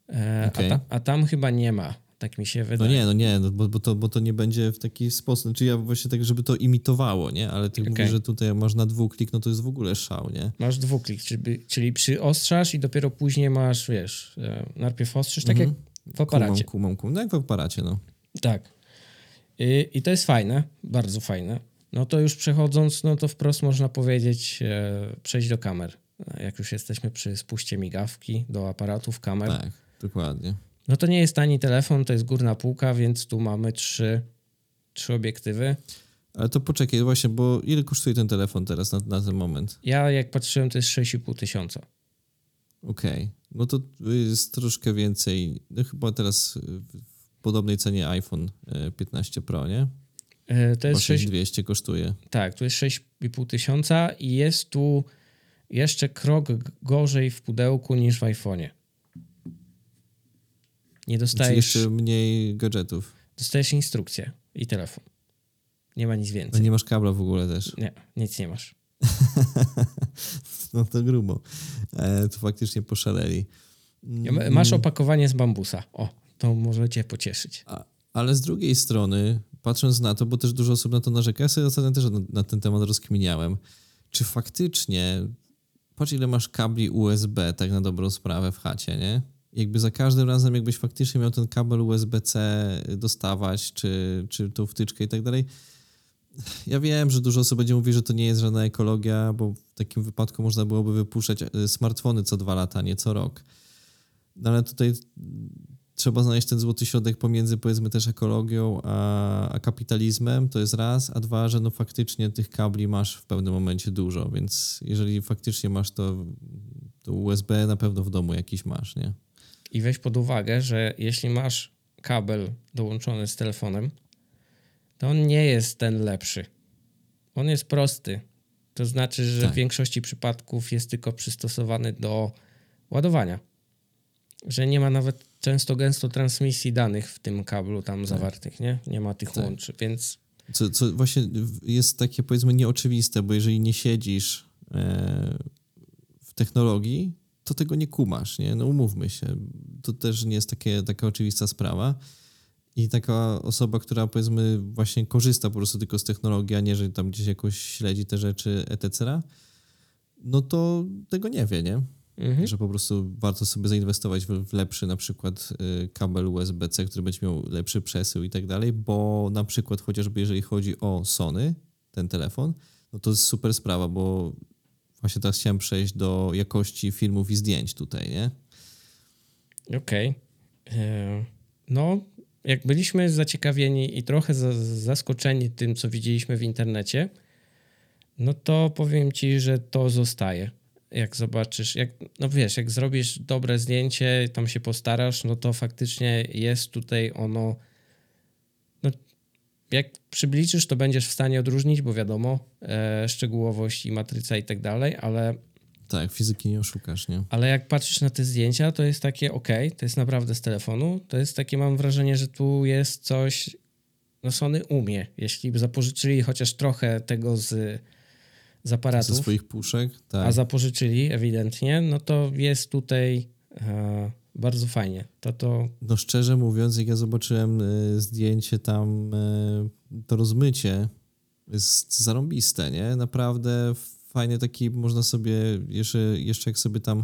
E, okay. a, ta, a, tam chyba nie ma, tak mi się no wydaje. No nie, no nie, no bo, bo, to, bo to nie będzie w taki sposób, znaczy ja właśnie tak, żeby to imitowało, nie? Ale ty okay. mówisz, że tutaj masz na dwuklik, no to jest w ogóle szał, nie? Masz dwuklik, czyli, czyli przyostrzasz i dopiero później masz, wiesz, e, najpierw ostrzysz, tak mm -hmm. jak w aparacie. Kumam, kumam, kumam, no jak w aparacie, no. Tak. I, I to jest fajne, bardzo fajne. No to już przechodząc, no to wprost można powiedzieć, e, przejść do kamer. Jak już jesteśmy przy spuście migawki do aparatów, kamer. Tak, dokładnie. No to nie jest tani telefon, to jest górna półka, więc tu mamy trzy, trzy obiektywy. Ale to poczekaj właśnie, bo ile kosztuje ten telefon teraz na, na ten moment? Ja jak patrzyłem, to jest 6,5 tysiąca. Okej, okay. no to jest troszkę więcej. No chyba teraz podobnej cenie iPhone 15 e, Pro, nie? E, to jest 6200 kosztuje. Tak, tu jest 6,5 tysiąca i jest tu jeszcze krok gorzej w pudełku niż w iPhone'ie. Nie dostajesz... Czyli jeszcze mniej gadżetów. Dostajesz instrukcję i telefon. Nie ma nic więcej. A nie masz kabla w ogóle też. Nie, nic nie masz. no to grubo. E, to faktycznie poszaleli. Masz opakowanie z bambusa. O, to może cię pocieszyć. A, ale z drugiej strony, patrząc na to, bo też dużo osób na to narzeka, ja sobie ostatnio też na, na ten temat rozkminiałem, czy faktycznie, patrz ile masz kabli USB, tak na dobrą sprawę w chacie, nie? Jakby za każdym razem, jakbyś faktycznie miał ten kabel USB-C dostawać, czy, czy tą wtyczkę i tak dalej, ja wiem, że dużo osób będzie mówić, że to nie jest żadna ekologia, bo w takim wypadku można byłoby wypuszczać e, smartfony co dwa lata, nie co rok. No ale tutaj trzeba znaleźć ten złoty środek pomiędzy powiedzmy też ekologią a, a, kapitalizmem, to jest raz, a dwa, że no faktycznie tych kabli masz w pewnym momencie dużo, więc jeżeli faktycznie masz to, to USB na pewno w domu jakiś masz, nie? I weź pod uwagę, że jeśli masz kabel dołączony z telefonem, to on nie jest ten lepszy. On jest prosty. To znaczy, że tak. w większości przypadków jest tylko przystosowany do ładowania. Że nie ma nawet często gęsto transmisji danych w tym kablu tam tak. zawartych, nie? Nie ma tych tak. łączy, więc... Co, co właśnie jest takie powiedzmy nieoczywiste, bo jeżeli nie siedzisz e, w technologii, to tego nie kumasz, nie? No umówmy się. To też nie jest takie, taka oczywista sprawa. I taka osoba, która powiedzmy właśnie korzysta po prostu tylko z technologii, a nie, że tam gdzieś jakoś śledzi te rzeczy, etc., no to tego nie wie, nie? Mhm. Że po prostu warto sobie zainwestować w, lepszy na przykład y, kabel USB-C, który będzie miał lepszy przesył i tak dalej, bo na przykład chociażby jeżeli chodzi o Sony, ten telefon, no to jest super sprawa, bo właśnie teraz chciałem przejść do jakości filmów i zdjęć tutaj, nie? Okej. Okay. E, no, jak byliśmy zaciekawieni i trochę zaskoczeni tym, co widzieliśmy w internecie, no to powiem ci, że to zostaje. Jak zobaczysz, jak, no wiesz, jak zrobisz dobre zdjęcie, tam się postarasz, no to faktycznie jest tutaj ono. No, jak przybliżysz, to będziesz w stanie odróżnić, bo wiadomo, e, szczegółowość i matryca i tak dalej, ale tak, fizyki nie oszukasz, nie? Ale jak patrzysz na te zdjęcia, to jest takie ok, to jest naprawdę z telefonu. To jest takie, mam wrażenie, że tu jest coś. No Sony umie. Jeśli zapożyczyli chociaż trochę tego z, z aparatów. Ze swoich puszek, tak. A zapożyczyli ewidentnie, no to jest tutaj e, bardzo fajnie. To, to... No szczerze mówiąc, jak ja zobaczyłem e, zdjęcie tam, e, to rozmycie jest zarąbiste, nie? Naprawdę fajny taki, można sobie, jeszcze, jeszcze jak sobie tam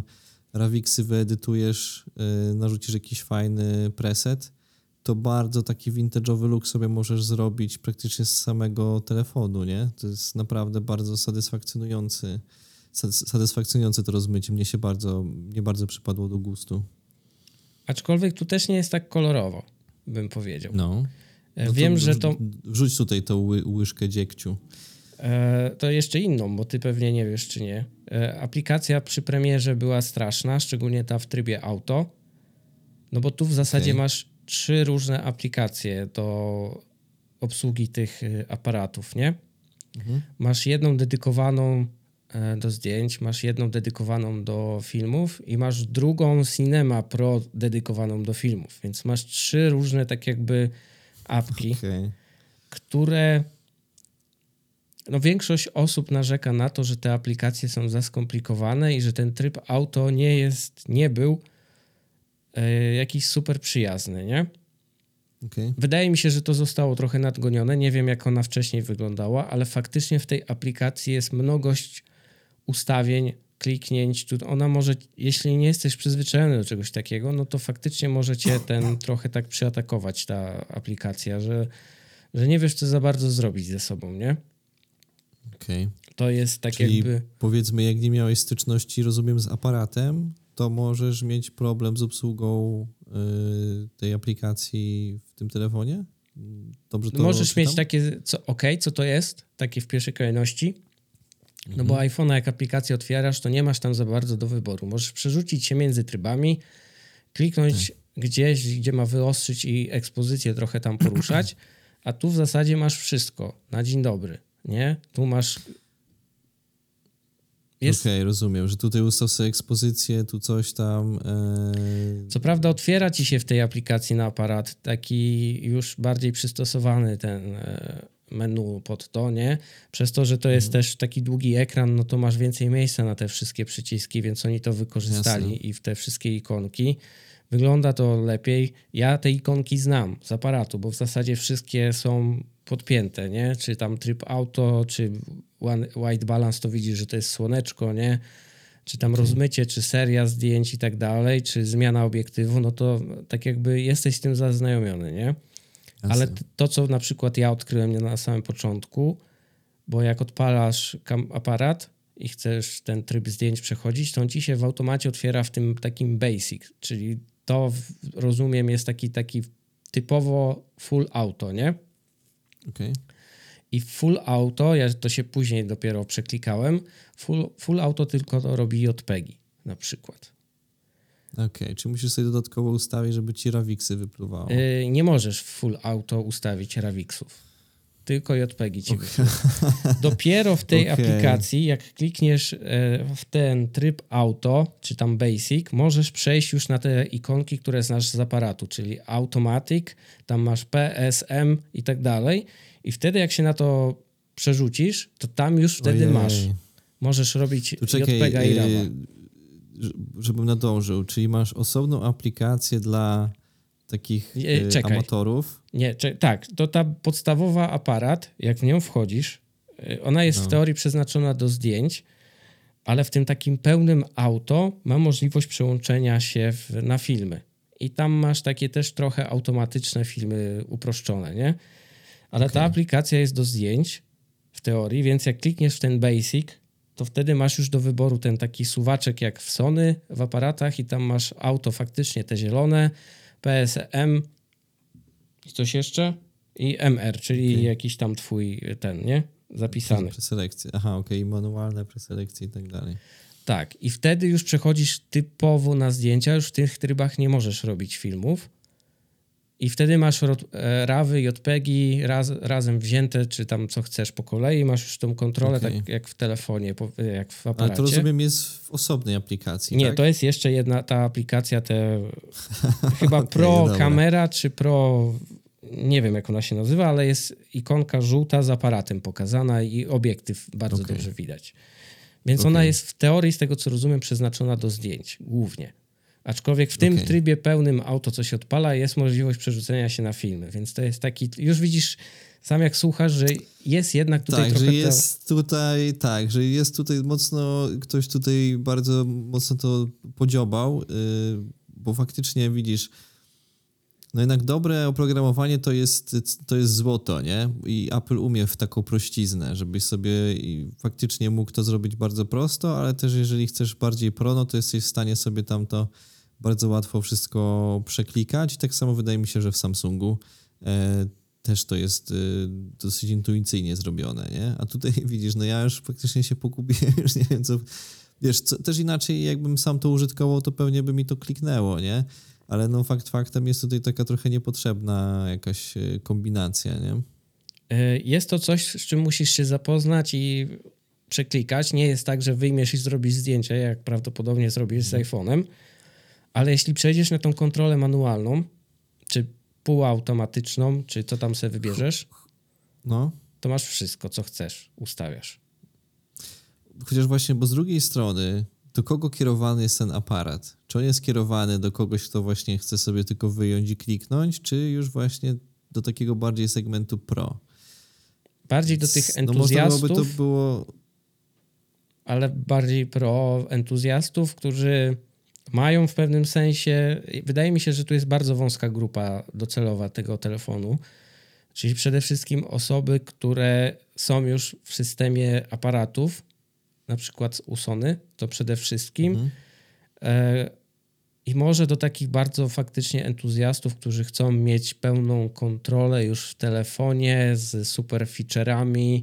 Ravixy wyedytujesz, yy, narzucisz jakiś fajny preset, to bardzo taki vintage'owy look sobie możesz zrobić praktycznie z samego telefonu, nie? To jest naprawdę bardzo satysfakcjonujący, satysfakcjonujące to rozmycie. Mnie się bardzo, mnie bardzo przypadło do gustu. Aczkolwiek tu też nie jest tak kolorowo, bym powiedział. No. no Wiem, to, że to... Wrzuć tutaj tą ły, łyżkę dziegciu. E, to jeszcze inną, bo ty pewnie nie wiesz, czy nie. E, aplikacja przy premierze była straszna, szczególnie ta w trybie auto. No bo tu w zasadzie okay. masz trzy różne aplikacje do obsługi tych y, aparatów, nie? Mhm. Masz jedną dedykowaną e, do zdjęć, masz jedną dedykowaną do filmów i masz drugą Cinema Pro dedykowaną do filmów. Więc masz trzy różne tak jakby apki, okay. które no większość osób narzeka na to, że te aplikacje są za skomplikowane i że ten tryb auto nie jest, nie był jakiś super przyjazny, nie? Okay. Wydaje mi się, że to zostało trochę nadgonione. Nie wiem, jak ona wcześniej wyglądała, ale faktycznie w tej aplikacji jest mnogość ustawień, kliknięć. Ona może, jeśli nie jesteś przyzwyczajony do czegoś takiego, no to faktycznie może cię ten trochę tak przyatakować ta aplikacja, że, że nie wiesz, co za bardzo zrobić ze sobą, nie? Okej. Okay. To jest tak Czyli jakby... powiedzmy, jak nie miałeś styczności, rozumiem, z aparatem, to możesz mieć problem z obsługą y, tej aplikacji w tym telefonie? Dobrze to Możesz czytam? mieć takie, co, ok, co to jest, takie w pierwszej kolejności. No mhm. bo iPhone'a jak aplikację otwierasz, to nie masz tam za bardzo do wyboru. Możesz przerzucić się między trybami, kliknąć tak. gdzieś, gdzie ma wyostrzyć i ekspozycję trochę tam poruszać, a tu w zasadzie masz wszystko na dzień dobry, nie? Tu masz jest... Okej, okay, rozumiem, że tutaj ustaw sobie ekspozycję, tu coś tam. E... Co prawda otwiera ci się w tej aplikacji na aparat taki już bardziej przystosowany ten e, menu pod to, nie? Przez to, że to jest mhm. też taki długi ekran, no to masz więcej miejsca na te wszystkie przyciski, więc oni to wykorzystali Jasne. i w te wszystkie ikonki. Wygląda to lepiej. Ja te ikonki znam z aparatu, bo w zasadzie wszystkie są podpięte, nie? Czy tam tryb auto, czy white balance, to widzisz, że to jest słoneczko, nie? Czy tam okay. rozmycie, czy seria zdjęć i tak dalej, czy zmiana obiektywu, no to tak jakby jesteś z tym zaznajomiony, nie? Ale to, co na przykład ja odkryłem na samym początku, bo jak odpalasz aparat i chcesz ten tryb zdjęć przechodzić, to on ci się w automacie otwiera w tym takim basic, czyli to rozumiem jest taki, taki typowo full auto, nie? Okay. I full auto, ja to się później dopiero przeklikałem, full, full auto tylko to robi JPEGi na przykład. Okej, okay, czy musisz sobie dodatkowo ustawić, żeby ci rawiksy wypływało? Yy, nie możesz w full auto ustawić rawiksów. Tylko JPEGi ci okay. Dopiero w tej okay. aplikacji, jak klikniesz e, w ten tryb auto, czy tam basic, możesz przejść już na te ikonki, które znasz z aparatu, czyli automatic, tam masz PSM i tak dalej i wtedy jak się na to przerzucisz, to tam już wtedy Ojej. masz. Możesz robić JPEGa i RAWa. Yy, żebym nadążył, czyli masz osobną aplikację dla takich yy, Czekaj. amatorów. Nie, tak, to ta podstawowa aparat, jak w nią wchodzisz, yy, ona jest no. w teorii przeznaczona do zdjęć, ale w tym takim pełnym auto ma możliwość przełączenia się w, na filmy. I tam masz takie też trochę automatyczne filmy uproszczone, nie? Ale okay. ta aplikacja jest do zdjęć w teorii, więc jak klikniesz w ten basic, to wtedy masz już do wyboru ten taki suwaczek jak w Sony w aparatach i tam masz auto faktycznie te zielone, PSM i coś jeszcze i MR, czyli okay. jakiś tam twój ten, nie? Zapisany. Preselekcje. Aha, okej, okay. manualne preselekcje i tak dalej. Tak, i wtedy już przechodzisz typowo na zdjęcia, już w tych trybach nie możesz robić filmów, i wtedy masz e, rawy, JPEGi raz, razem wzięte, czy tam co chcesz po kolei, masz już tą kontrolę okay. tak jak w telefonie, jak w aparacie. Ale to rozumiem jest w osobnej aplikacji, Nie, tak? to jest jeszcze jedna ta aplikacja, te chyba okay, Pro dobra. Kamera, czy Pro, nie wiem jak ona się nazywa, ale jest ikonka żółta z aparatem pokazana i obiektyw bardzo okay. dobrze widać. Więc ona jest w teorii, z tego co rozumiem, przeznaczona do zdjęć głównie. Aczkolwiek w tym okay. trybie pełnym auto, co się odpala, jest możliwość przerzucenia się na filmy, więc to jest taki, już widzisz sam jak słuchasz, że jest jednak tutaj tak, trochę... Że jest tutaj, tak, że jest tutaj mocno, ktoś tutaj bardzo mocno to podziobał, yy, bo faktycznie widzisz, no jednak dobre oprogramowanie to jest, to jest złoto, nie? I Apple umie w taką prościznę, żebyś sobie faktycznie mógł to zrobić bardzo prosto, ale też jeżeli chcesz bardziej pro, no to jesteś w stanie sobie tam to bardzo łatwo wszystko przeklikać. I tak samo wydaje mi się, że w Samsungu e, też to jest e, dosyć intuicyjnie zrobione, nie? A tutaj widzisz, no ja już faktycznie się pogubiłem, już nie wiem co... Wiesz, co, też inaczej jakbym sam to użytkował, to pewnie by mi to kliknęło, nie? ale no fakt faktem jest tutaj taka trochę niepotrzebna jakaś e, kombinacja, nie? Jest to coś, z czym musisz się zapoznać i przeklikać. Nie jest tak, że wyjmiesz i zrobisz zdjęcie, jak prawdopodobnie zrobisz z mhm. iPhone'em, ale jeśli przejdziesz na tą kontrolę manualną, czy półautomatyczną, czy co tam sobie wybierzesz, no. to masz wszystko, co chcesz, ustawiasz. Chociaż właśnie, bo z drugiej strony do kogo kierowany jest ten aparat? Czy on jest kierowany do kogoś, kto właśnie chce sobie tylko wyjąć i kliknąć, czy już właśnie do takiego bardziej segmentu pro? Bardziej do tych entuzjastów. No można to było... Ale bardziej pro entuzjastów, którzy mają w pewnym sensie. Wydaje mi się, że tu jest bardzo wąska grupa docelowa tego telefonu. Czyli przede wszystkim osoby, które są już w systemie aparatów, na przykład u Sony, to przede wszystkim. Mhm. E, I może do takich bardzo faktycznie entuzjastów, którzy chcą mieć pełną kontrolę już w telefonie z super feature'ami.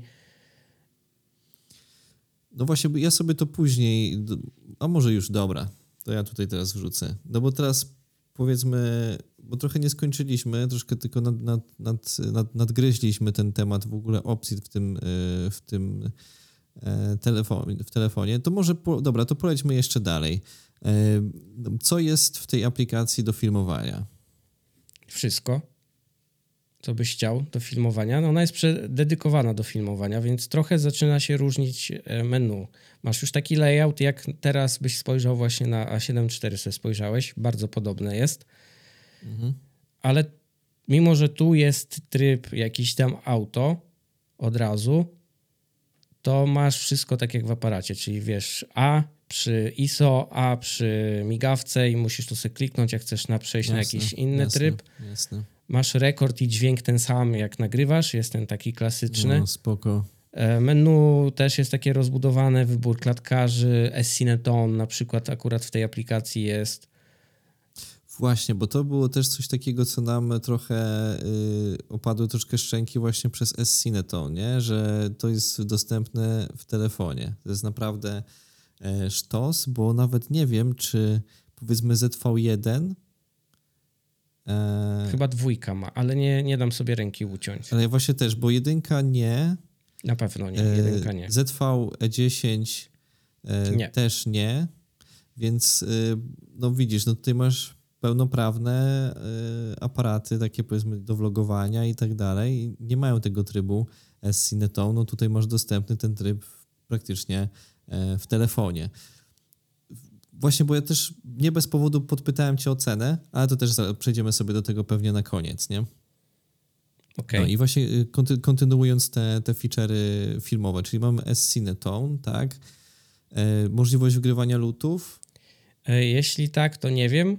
No właśnie, ja sobie to później, a może już dobra, to ja tutaj teraz wrzucę. No bo teraz powiedzmy, bo trochę nie skończyliśmy, troszkę tylko nad, nad, nad, nad, nadgryźliśmy ten temat w ogóle opcji w tym, e, w tym E, telefon, w telefonie, to może, po, dobra, to polećmy jeszcze dalej. E, co jest w tej aplikacji do filmowania? Wszystko, co byś chciał do filmowania. No ona jest dedykowana do filmowania, więc trochę zaczyna się różnić e, menu. Masz już taki layout, jak teraz byś spojrzał właśnie na A7 IV, spojrzałeś, bardzo podobne jest. Mhm. Ale mimo, że tu jest tryb jakiś tam auto od razu, to masz wszystko tak jak w aparacie, czyli wiesz, A przy ISO, A przy migawce i musisz to sobie kliknąć, jak chcesz na przejść jasne, na jakiś inny jasne, tryb. Jasne. Masz rekord i dźwięk ten sam, jak nagrywasz, jest ten taki klasyczny. No, spoko. E, menu też jest takie rozbudowane, wybór klatkarzy, S-Cineton na przykład akurat w tej aplikacji jest. Właśnie, bo to było też coś takiego, co nam trochę y, opadły troszkę szczęki właśnie przez S-Cineton, nie? że to jest dostępne w telefonie. To jest naprawdę e, sztos, bo nawet nie wiem, czy powiedzmy ZV1 e, Chyba dwójka ma, ale nie, nie dam sobie ręki uciąć. Ale właśnie też, bo jedynka nie. Na pewno nie, e, jedynka nie. ZV10 e, nie. też nie. Więc no widzisz, no tutaj masz pełnoprawne aparaty, takie powiedzmy do vlogowania i tak dalej, nie mają tego trybu s No tutaj masz dostępny ten tryb praktycznie e, w telefonie. Właśnie, bo ja też nie bez powodu podpytałem cię o cenę, ale to też przejdziemy sobie do tego pewnie na koniec, nie? Okay. No i właśnie y, kontynuując te, te feature'y filmowe, czyli mamy S-Cinetone, tak? E, możliwość wgrywania lutów? E, jeśli tak, to nie wiem.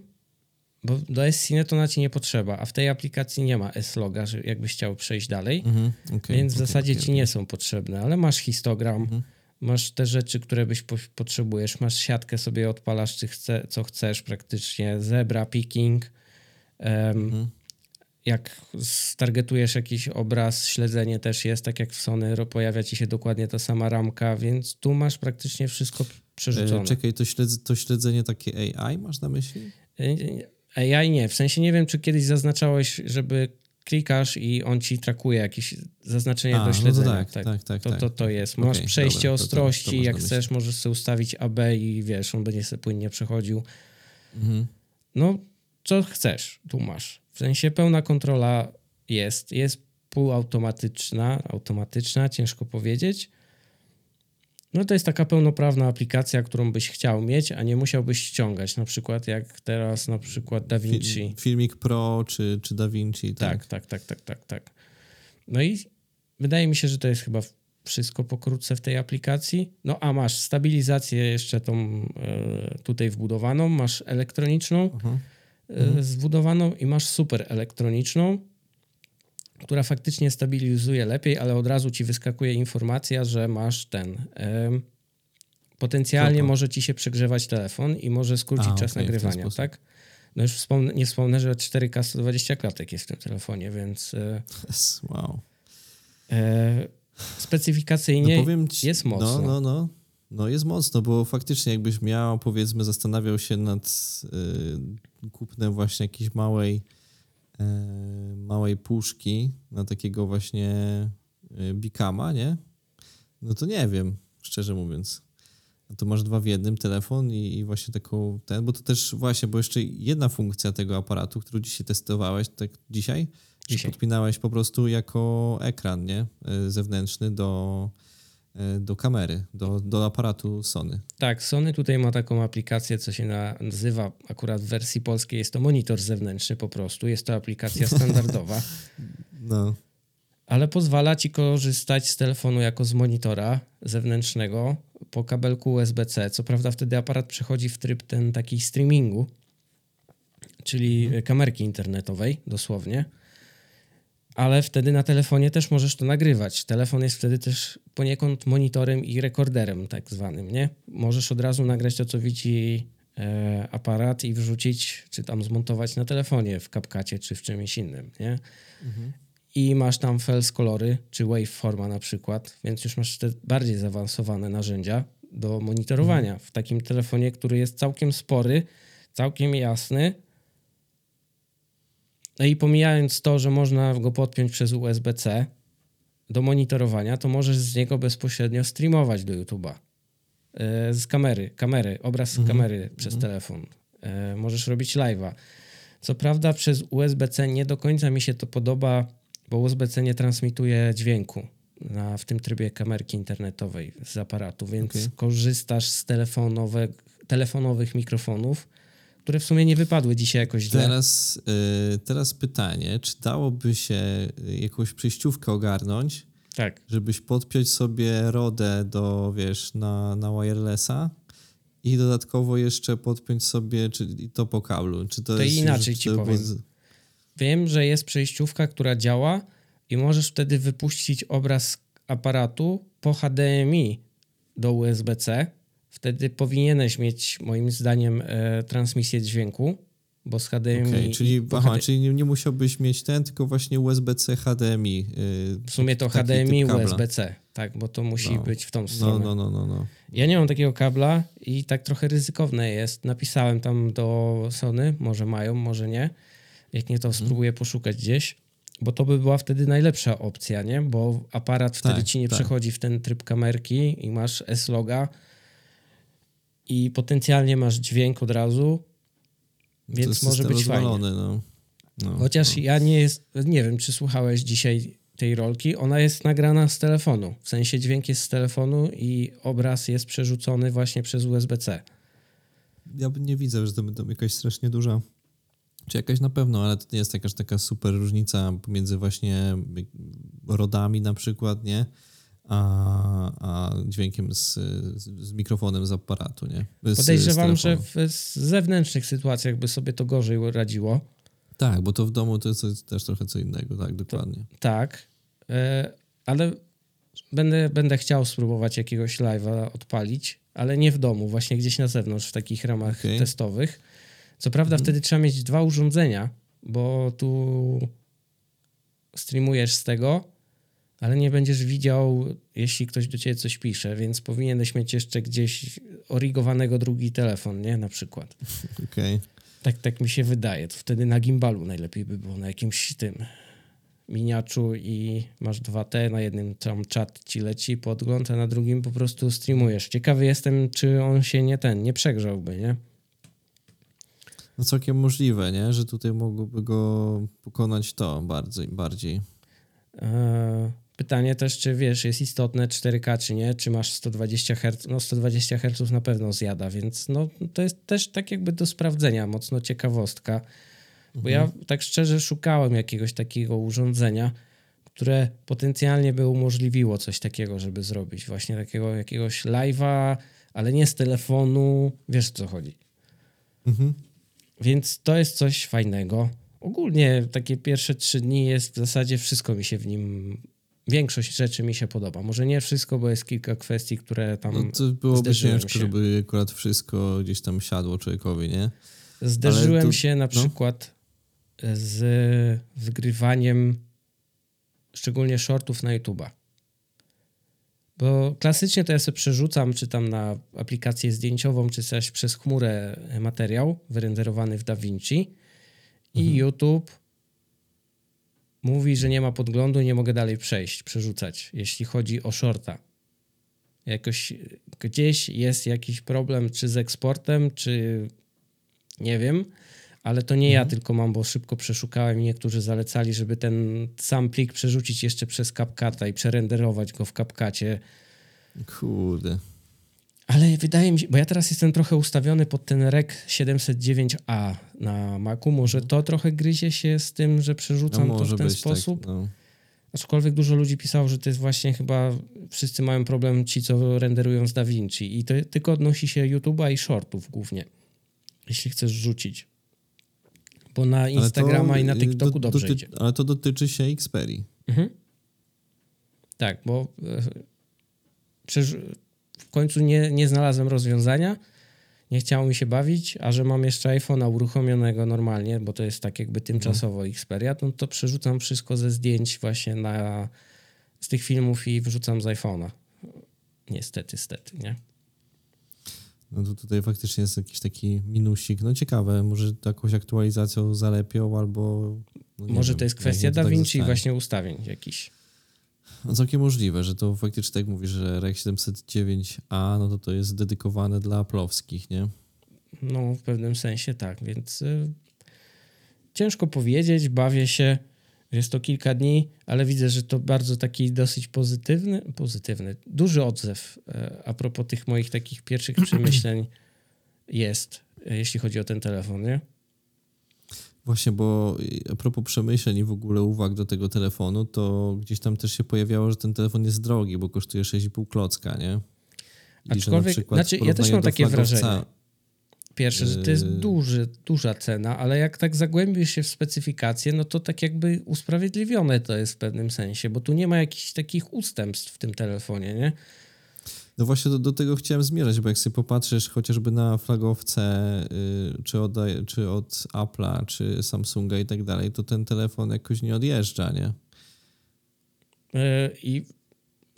Bo do S-Cinetona ci nie potrzeba, a w tej aplikacji nie ma S-Loga, jakbyś chciał przejść dalej, mm -hmm. okay, więc w okay, zasadzie ci nie są potrzebne, ale masz histogram, mm -hmm. Masz te rzeczy, które byś po potrzebujesz, masz siatkę sobie odpalasz, czy chce, co chcesz praktycznie, zebra, picking, -hmm. jak stargetujesz jakiś obraz, śledzenie też jest, tak jak w Sony, pojawia ci się dokładnie ta sama ramka, więc tu masz praktycznie wszystko przerzucone. E, czekaj, to, śledz to śledzenie takie AI masz na myśli? E, AI nie, w sensie nie wiem, czy kiedyś zaznaczałeś, żeby klikasz i on ci trakuje jakieś zaznaczenie A, do śledzenia. No tak, tak, tak, tak, to, to, to jest. Masz okay, przejście dobra, ostrości, to, to, jak chcesz, możesz sobie ustawić AB i wiesz, on będzie sobie płynnie przechodził. Mhm. No, co chcesz, tu masz. W sensie pełna kontrola jest. Jest półautomatyczna, automatyczna, ciężko powiedzieć. No to jest taka pełnoprawna aplikacja, którą byś chciał mieć, a nie musiałbyś ściągać, na przykład jak teraz na przykład DaVinci. Filmik Pro czy, czy DaVinci. Tak? tak, tak, tak, tak, tak, tak. No i wydaje mi się, że to jest chyba wszystko pokrótce w tej aplikacji. No a masz stabilizację jeszcze tą e, tutaj wbudowaną, masz elektroniczną, uh -huh. mhm. zbudowaną i masz super elektroniczną, która faktycznie stabilizuje lepiej, ale od razu ci wyskakuje informacja, że masz ten. potencjalnie może ci się przegrzewać telefon i może skrócić A, czas okay, nagrywania, tak? No już wspomnę, nie wspomnę, że 4K 120 klatek jest w tym telefonie, więc. E, wow. E, specyfikacyjnie no ci, jest mocno. No, no, no. No jest mocno, bo faktycznie jakbyś miał, powiedzmy, zastanawiał się nad y, kupnem właśnie jakiejś małej małej puszki na takiego właśnie y, Bikama, nie? No to nie wiem, szczerze mówiąc. To masz dwa w jednym, telefon i, i, właśnie taką ten, bo to też właśnie, bo jeszcze jedna funkcja tego aparatu, którą dzisiaj testowałeś, tak dzisiaj, dzisiaj. podpinałeś po prostu jako ekran, nie? Y, zewnętrzny do E, do kamery, do, do aparatu Sony. Tak, Sony tutaj ma taką aplikację, co się nazywa akurat w wersji polskiej, jest to monitor zewnętrzny po prostu, jest to aplikacja standardowa. no. Ale pozwala ci korzystać z telefonu jako z monitora zewnętrznego po kabelku USB-C. Co prawda wtedy aparat przechodzi w tryb ten taki streamingu, czyli mhm. kamerki internetowej dosłownie ale wtedy na telefonie też możesz to nagrywać. Telefon jest wtedy też poniekąd monitorem i rekorderem tak zwanym, nie? Możesz od razu nagrać to, co widzi e, aparat i wrzucić, czy tam zmontować na telefonie w CapCutie, czy w czymś innym, nie? Mhm. I masz tam fels kolory, czy waveforma na przykład, więc już masz te bardziej zaawansowane narzędzia do monitorowania mhm. w takim telefonie, który jest całkiem spory, całkiem jasny, no i pomijając to, że można go podpiąć przez USB-C do monitorowania, to możesz z niego bezpośrednio streamować do YouTube'a. E, z kamery, kamery, obraz z mhm. kamery przez mhm. telefon. E, możesz robić live'a. Co prawda przez USB-C nie do końca mi się to podoba, bo USB-C nie transmituje dźwięku na, w tym trybie kamerki internetowej z aparatu, więc okay. korzystasz z telefonowe, telefonowych mikrofonów, które w sumie nie wypadły dzisiaj jakoś źle. Teraz, yy, teraz pytanie, czy dałoby się jakąś przejściówkę ogarnąć, tak. żebyś podpiąć sobie rodę do, wiesz, na, na wirelessa i dodatkowo jeszcze podpiąć sobie czy, to po kablu. Czy to, to jest, inaczej ci powiem. Bez... Wiem, że jest przejściówka, która działa i możesz wtedy wypuścić obraz aparatu po HDMI do USB-C wtedy powinieneś mieć moim zdaniem e, transmisję dźwięku, bo z HDMI... Okay, czyli, aha, HD... czyli nie, nie, musiałbyś mieć ten, tylko właśnie USB-C HDMI. Yy, w sumie to HDMI USB-C, tak, bo to musi no. być w tą no, stronę. No, no, no, no, Ja nie mam takiego kabla i tak trochę ryzykowne jest. Napisałem tam do Sony, może mają, może nie. Jak nie, to hmm. spróbuję poszukać gdzieś bo to by była wtedy najlepsza opcja, nie? Bo aparat wtedy tak, ci nie tak. przechodzi w ten tryb kamerki i masz S-loga, i potencjalnie masz dźwięk od razu, więc może być fajnie. No. No, Chociaż no. ja nie jest, nie wiem, czy słuchałeś dzisiaj tej rolki, ona jest nagrana z telefonu. W sensie dźwięk jest z telefonu i obraz jest przerzucony właśnie przez USB-C. Ja nie widzę, że to będzie jakaś strasznie duża, czy jakaś na pewno, ale to nie jest jakaś taka super różnica pomiędzy właśnie rodami na przykład, nie? A, a dźwiękiem z, z, mikrofonem z aparatu, nie? Z, Podejrzewam, że w zewnętrznych sytuacjach by sobie to gorzej radziło. Tak, bo to w domu to jest też trochę co innego, tak, dokładnie. To, tak, e, ale będę, będę chciał spróbować jakiegoś live'a odpalić, ale nie w domu, właśnie gdzieś na zewnątrz, w takich ramach okay. testowych. Co prawda mhm. wtedy trzeba mieć dwa urządzenia, bo tu streamujesz z tego, ale nie będziesz widział, jeśli ktoś do ciebie coś pisze, więc powinieneś mieć jeszcze gdzieś origowanego drugi telefon, nie? Na przykład. Okej. Okay. Tak, tak mi się wydaje. To wtedy na gimbalu najlepiej by było, na jakimś tym miniaczu i masz dwa T, na jednym tam czat ci leci podgląd, a na drugim po prostu streamujesz. Ciekawy jestem, czy on się nie ten, nie przegrzałby, nie? No całkiem możliwe, nie? Że tutaj mogłoby go pokonać to bardziej. bardziej. Eee, Pytanie też, czy wiesz, jest istotne 4K, czy nie, czy masz 120 Hz. No 120 Hz na pewno zjada, więc no, to jest też tak jakby do sprawdzenia, mocno ciekawostka. Bo ja mhm. tak szczerze szukałem jakiegoś takiego urządzenia, które potencjalnie by umożliwiło coś takiego, żeby zrobić. Właśnie takiego jakiegoś live'a, ale nie z telefonu. Wiesz o co chodzi. Mhm. Więc to jest coś fajnego. Ogólnie takie pierwsze trzy dni jest w zasadzie wszystko mi się w nim. Większość rzeczy mi się podoba. Może nie wszystko, bo jest kilka kwestii, które tam. No to byłoby ciężko, się. żeby akurat wszystko gdzieś tam siadło człowiekowi, nie? Zderzyłem to- się na no. przykład z wygrywaniem szczególnie shortów na YouTube'a. Bo klasycznie to ja sobie przerzucam, czy tam na aplikację zdjęciową, czy coś przez chmurę materiał wyrenderowany w DaVinci i YouTube mówi, że nie ma podglądu i nie mogę dalej przejść, przerzucać, jeśli chodzi o shorta. Jakoś gdzieś jest jakiś problem, czy z eksportem, czy nie wiem, ale to nie ja tylko mam, bo szybko przeszukałem i niektórzy zalecali, żeby ten sam plik przerzucić jeszcze przez CapCut'a i przerenderować go w CapCucie. Kurde. Ale wydaje mi się, bo ja teraz jestem trochę ustawiony pod ten REC 709A na Macu, może to trochę gryzie się z tym, że No przerzucam to może w ten być sposób. tak. No. Aczkolwiek dużo ludzi pisało, że to jest właśnie chyba wszyscy mają problem ci, co renderują z DaVinci i to tylko odnosi się YouTube'a i shortów głównie, jeśli chcesz rzucić. Bo na Instagrama to, i na TikToku do- dobrze doty- idzie. Ale to dotyczy się Xperii. Mhm. Tak, bo e, w końcu nie, nie znalazłem rozwiązania. Nie chciało mi się bawić, a że mam jeszcze iPhone'a uruchomionego normalnie, bo to jest tak jakby tymczasowo Xperia, no to przerzucam wszystko ze zdjęć właśnie na z tych filmów i wrzucam z iPhone'a. Niestety, stety, nie? No to tutaj faktycznie jest jakiś taki minusik. No ciekawe, może jakąś aktualizacją zalepią albo... No Może wiem, to jest kwestia to tak DaVinci i zostanie. właśnie ustawień jakichś. Całkiem możliwe, że to faktycznie tak mówisz, że REC 709A, no to to jest dedykowane dla aplowskich, nie? No, w pewnym sensie tak, więc y, ciężko powiedzieć, bawię się. Jest to kilka dni, ale widzę, że to bardzo taki dosyć pozytywny, pozytywny, duży odzew e, a propos tych moich takich pierwszych przemyśleń jest, jeśli chodzi o ten telefon, nie? Właśnie, bo a propos przemyśleń i w ogóle uwag do tego telefonu, to gdzieś tam też się pojawiało, że ten telefon jest drogi, bo kosztuje 6,5 klocka, nie? I Aczkolwiek- przykład znaczy, ja też mam takie wrażenie. Pierwsze, że to jest Yy. duży, duża cena, ale jak tak zagłębisz się w specyfikację, no to tak jakby usprawiedliwione to jest w pewnym sensie, bo tu nie ma jakichś takich ustępstw w tym telefonie, nie? No właśnie do, do tego chciałem zmierzać, bo jak sobie popatrzysz chociażby na flagowce, y, czy, od, czy od Apple'a, czy Samsunga i tak dalej, to ten telefon jakoś nie odjeżdża, nie? Yy, I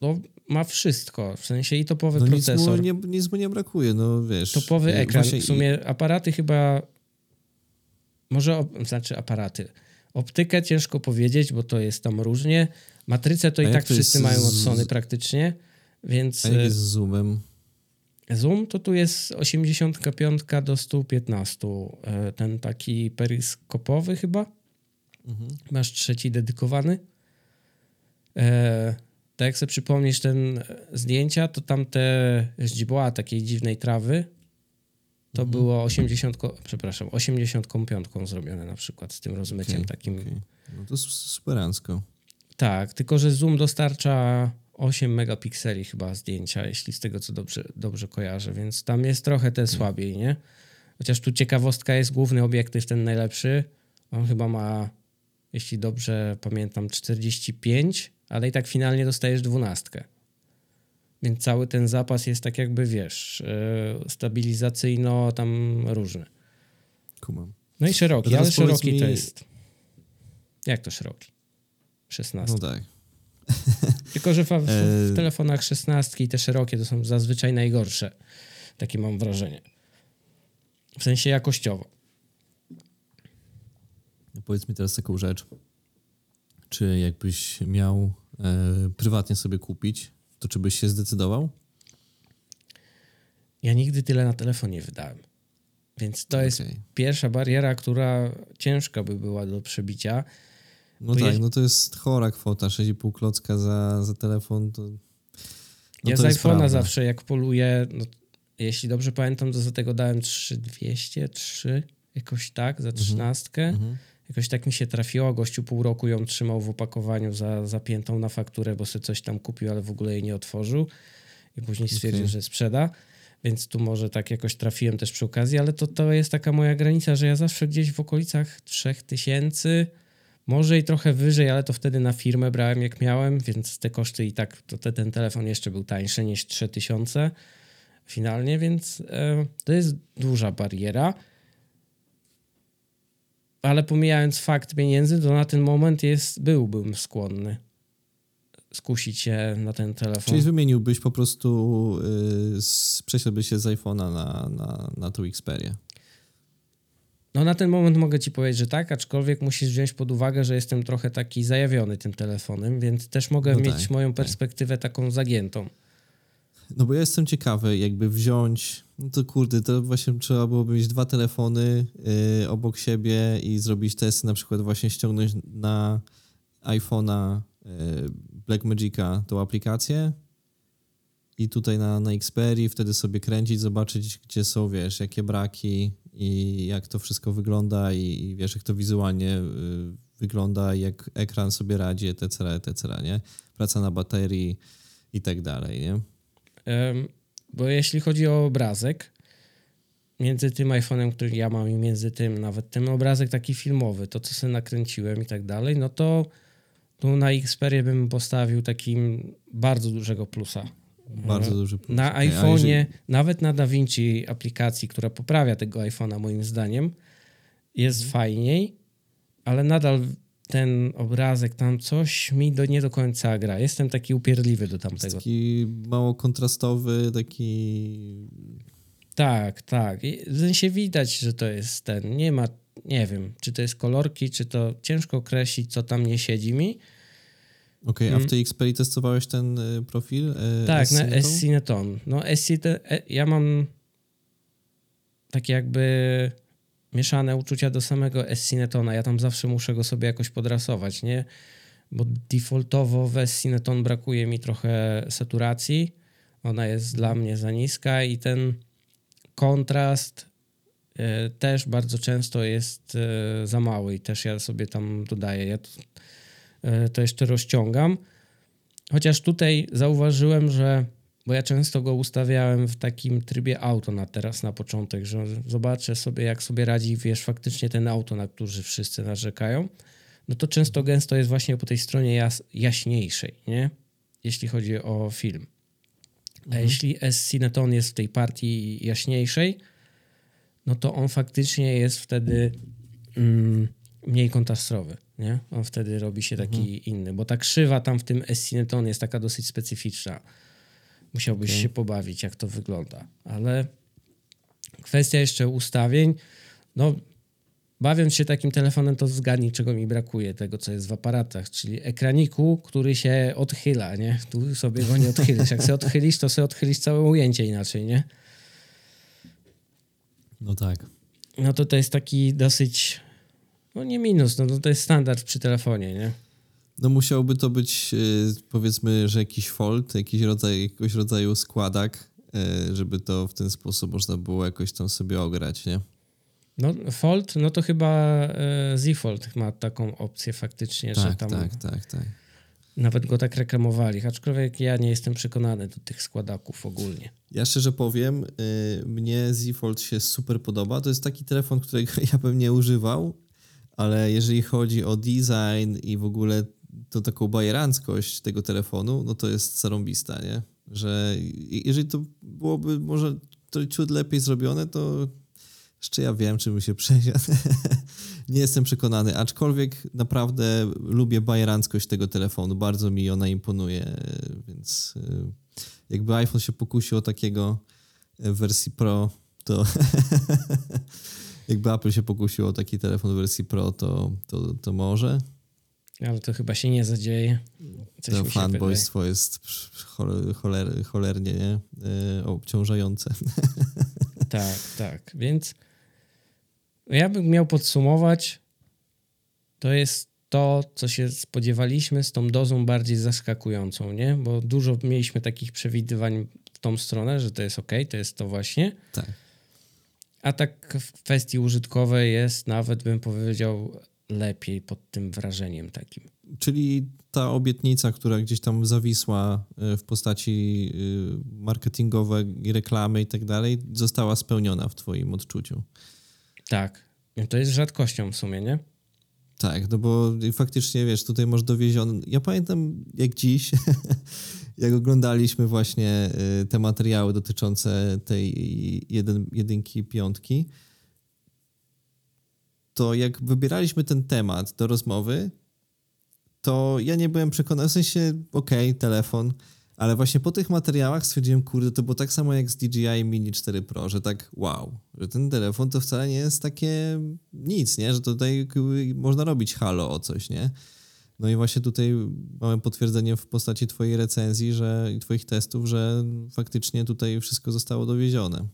no, ma wszystko, w sensie i topowy No nic mu, procesor, nie, nic mu nie brakuje, no wiesz. topowy y, ekran. W sumie aparaty chyba, może, znaczy aparaty. Optykę ciężko powiedzieć, bo to jest tam różnie. Matrycę to A i tak to wszyscy mają od z- Sony praktycznie, więc A jak jest z zoomem? zoom to tu jest 85 do 115, yy, ten taki peryskopowy chyba. Mhm. Masz trzeci dedykowany. E, tak jak sobie przypomnisz ten zdjęcia, to tam te źdźbła takiej dziwnej trawy to Mhm. było 80, ko- przepraszam, 85 zrobione na przykład z tym rozmyciem Okej, takim. okej. No to superancko. Tak, tylko że zoom dostarcza 8 megapikseli chyba zdjęcia, jeśli z tego co dobrze, dobrze kojarzę, więc tam jest trochę ten słabiej, nie? Chociaż tu ciekawostka jest, główny obiektyw ten najlepszy, on chyba ma, jeśli dobrze pamiętam, 45, ale i tak finalnie dostajesz 12. Więc cały ten zapas jest tak jakby, wiesz, yy, stabilizacyjno tam różny. Kumam. No i szeroki, ale szeroki powiedz to mi- jest... Jak to szeroki? 16. No tak. Tylko, że w, w, w telefonach 16 i te szerokie to są zazwyczaj najgorsze. Takie mam wrażenie. W sensie jakościowo. Powiedz mi teraz taką rzecz. Czy jakbyś miał e, prywatnie sobie kupić, to czy byś się zdecydował? Ja nigdy tyle na telefon nie wydałem. Więc to jest Okej. pierwsza bariera, która ciężka by była do przebicia. No tak, no to jest chora kwota, 6,5 klocka za, za telefon, to... No ja to z iPhone'a zawsze jak poluję, no, jeśli dobrze pamiętam, to za tego dałem 3200, 3, jakoś tak, za trzynastkę. Mhm. Jakoś tak mi się trafiło, gościu pół roku ją trzymał w opakowaniu za, zapiętą na fakturę, bo sobie coś tam kupił, ale w ogóle jej nie otworzył i później stwierdził, Okej. że sprzeda. więc tu może tak jakoś trafiłem też przy okazji, ale to, to jest taka moja granica, że ja zawsze gdzieś w okolicach 3000, może i trochę wyżej, ale to wtedy na firmę brałem jak miałem, więc te koszty i tak, to te, ten telefon jeszcze był tańszy niż 3000 finalnie, więc e, to jest duża bariera. Ale pomijając fakt pieniędzy, to na ten moment jest, byłbym skłonny skusić się na ten telefon. Czyli wymieniłbyś po prostu, yy, przesiadłbyś się z iPhone'a na, na, na tą Xperię. No na ten moment mogę ci powiedzieć, że tak, aczkolwiek musisz wziąć pod uwagę, że jestem trochę taki zajawiony tym telefonem, więc też mogę No mieć tak, moją tak. perspektywę taką zagiętą. No bo ja jestem ciekawy, jakby wziąć, no to kurde, to właśnie trzeba byłoby mieć dwa telefony yy, obok siebie i zrobić testy, na przykład właśnie ściągnąć na iPhone'a yy, Blackmagica tą aplikację i tutaj na, na Xperii wtedy sobie kręcić, zobaczyć gdzie są, wiesz, jakie braki i jak to wszystko wygląda i, wiesz, jak to wizualnie yy, wygląda, jak ekran sobie radzi, etc., etc., nie? Praca na baterii i tak dalej, nie? Bo jeśli chodzi o obrazek, między tym iPhone'em, który ja mam i między tym, nawet ten obrazek taki filmowy, to co sobie nakręciłem i tak dalej, no to tu na Xperię bym postawił takim bardzo dużego plusa. Bardzo duży plus. Na iPhone'ie, jeżeli- nawet na DaVinci aplikacji, która poprawia tego iPhone'a moim zdaniem, jest Mhm. fajniej, ale nadal ten obrazek tam coś mi do, nie do końca gra. Jestem taki upierdliwy do Jest tamtego. taki mało kontrastowy, taki... Tak, tak. I w sensie widać, że to jest ten. Nie ma, nie wiem, czy to jest kolorki, czy to ciężko określić, co tam nie siedzi mi. Okej, a w tej Xperii testowałeś ten y, profil? y. Tak, na? S-Cineton. No S-Cineton, e, ja mam takie jakby mieszane uczucia do samego S-Cinetona. Ja tam zawsze muszę go sobie jakoś podrasować, nie? Bo defaultowo w S-Cineton brakuje mi trochę saturacji. Ona jest dla mnie za niska i ten kontrast e, też bardzo często jest e, za mały i też ja sobie tam dodaję. Ja to, e, to jeszcze rozciągam. Chociaż tutaj zauważyłem, że bo ja często go ustawiałem w takim trybie auto na teraz na początek, że zobaczę sobie, jak sobie radzi, wiesz, faktycznie ten auto, na który wszyscy narzekają, no to często gęsto jest właśnie po tej stronie jas jaśniejszej, nie? Jeśli chodzi o film. A jeśli S-Cineton jest w tej partii jaśniejszej, no to on faktycznie jest wtedy mm, mniej kontrastowy, nie? On wtedy robi się taki inny, bo ta krzywa tam w tym S-Cineton jest taka dosyć specyficzna. Musiałbyś Okej. się pobawić, jak to wygląda. Ale kwestia jeszcze ustawień, no bawiąc się takim telefonem, to zgadnij, czego mi brakuje, tego, co jest w aparatach, czyli ekraniku, który się odchyla, nie? Tu sobie go nie odchylisz. Jak sobie odchylisz, to sobie odchylisz całe ujęcie inaczej, nie? No tak. No to to jest taki dosyć, no nie minus, no to, to jest standard przy telefonie, nie? No musiałby to być y, powiedzmy, że jakiś fold, jakiś rodzaj, jakiegoś rodzaju składak, y, żeby to w ten sposób można było jakoś tam sobie ograć, nie? No Fold, no to chyba e, Z Fold ma taką opcję faktycznie, że Tak, tam tak, tak, tak. nawet go tak reklamowali, aczkolwiek ja nie jestem przekonany do tych składaków ogólnie. Ja szczerze powiem, y, mnie Z Fold się super podoba. To jest taki telefon, którego ja bym nie używał, ale jeżeli chodzi o design i w ogóle to taką bajeranckość tego telefonu, no to jest zarąbista, nie? Że jeżeli to byłoby może to ciut lepiej zrobione, to jeszcze ja wiem, czy bym się przesiadł. nie jestem przekonany, aczkolwiek naprawdę lubię bajeranckość tego telefonu. Bardzo mi ona imponuje, więc y, jakby iPhone się pokusił o takiego w wersji Pro, to jakby Apple się pokusił o taki telefon w wersji Pro, to, to, to może. Ale to chyba się nie zadzieje. Coś to fanboystwo jest choler, cholernie nie? Yy, obciążające. Tak, tak. Więc ja bym miał podsumować, to jest to, co się spodziewaliśmy z tą dozą bardziej zaskakującą, nie? Bo dużo mieliśmy takich przewidywań w tą stronę, że to jest ok, to jest to właśnie. tak. A tak w kwestii użytkowej jest nawet, bym powiedział, lepiej pod tym wrażeniem takim. Czyli ta obietnica, która gdzieś tam zawisła y, w postaci y, marketingowej, reklamy i tak dalej, została spełniona w twoim odczuciu. Tak. To jest rzadkością w sumie, nie? Tak, no bo faktycznie, wiesz, tutaj masz dowieziony... Ja pamiętam jak dziś, jak oglądaliśmy właśnie y, te materiały dotyczące tej jeden, jedynki, piątki, to jak wybieraliśmy ten temat do rozmowy, to ja nie byłem przekonany, w sensie, okej, okay, telefon, ale właśnie po tych materiałach stwierdziłem, kurde, to było tak samo jak z DJI Mini 4 Pro, że tak wow, że ten telefon to wcale nie jest takie nic, nie? Że tutaj można robić halo o coś, nie? No i właśnie tutaj mamy potwierdzenie w postaci twojej recenzji że, i twoich testów, że faktycznie tutaj wszystko zostało dowiezione.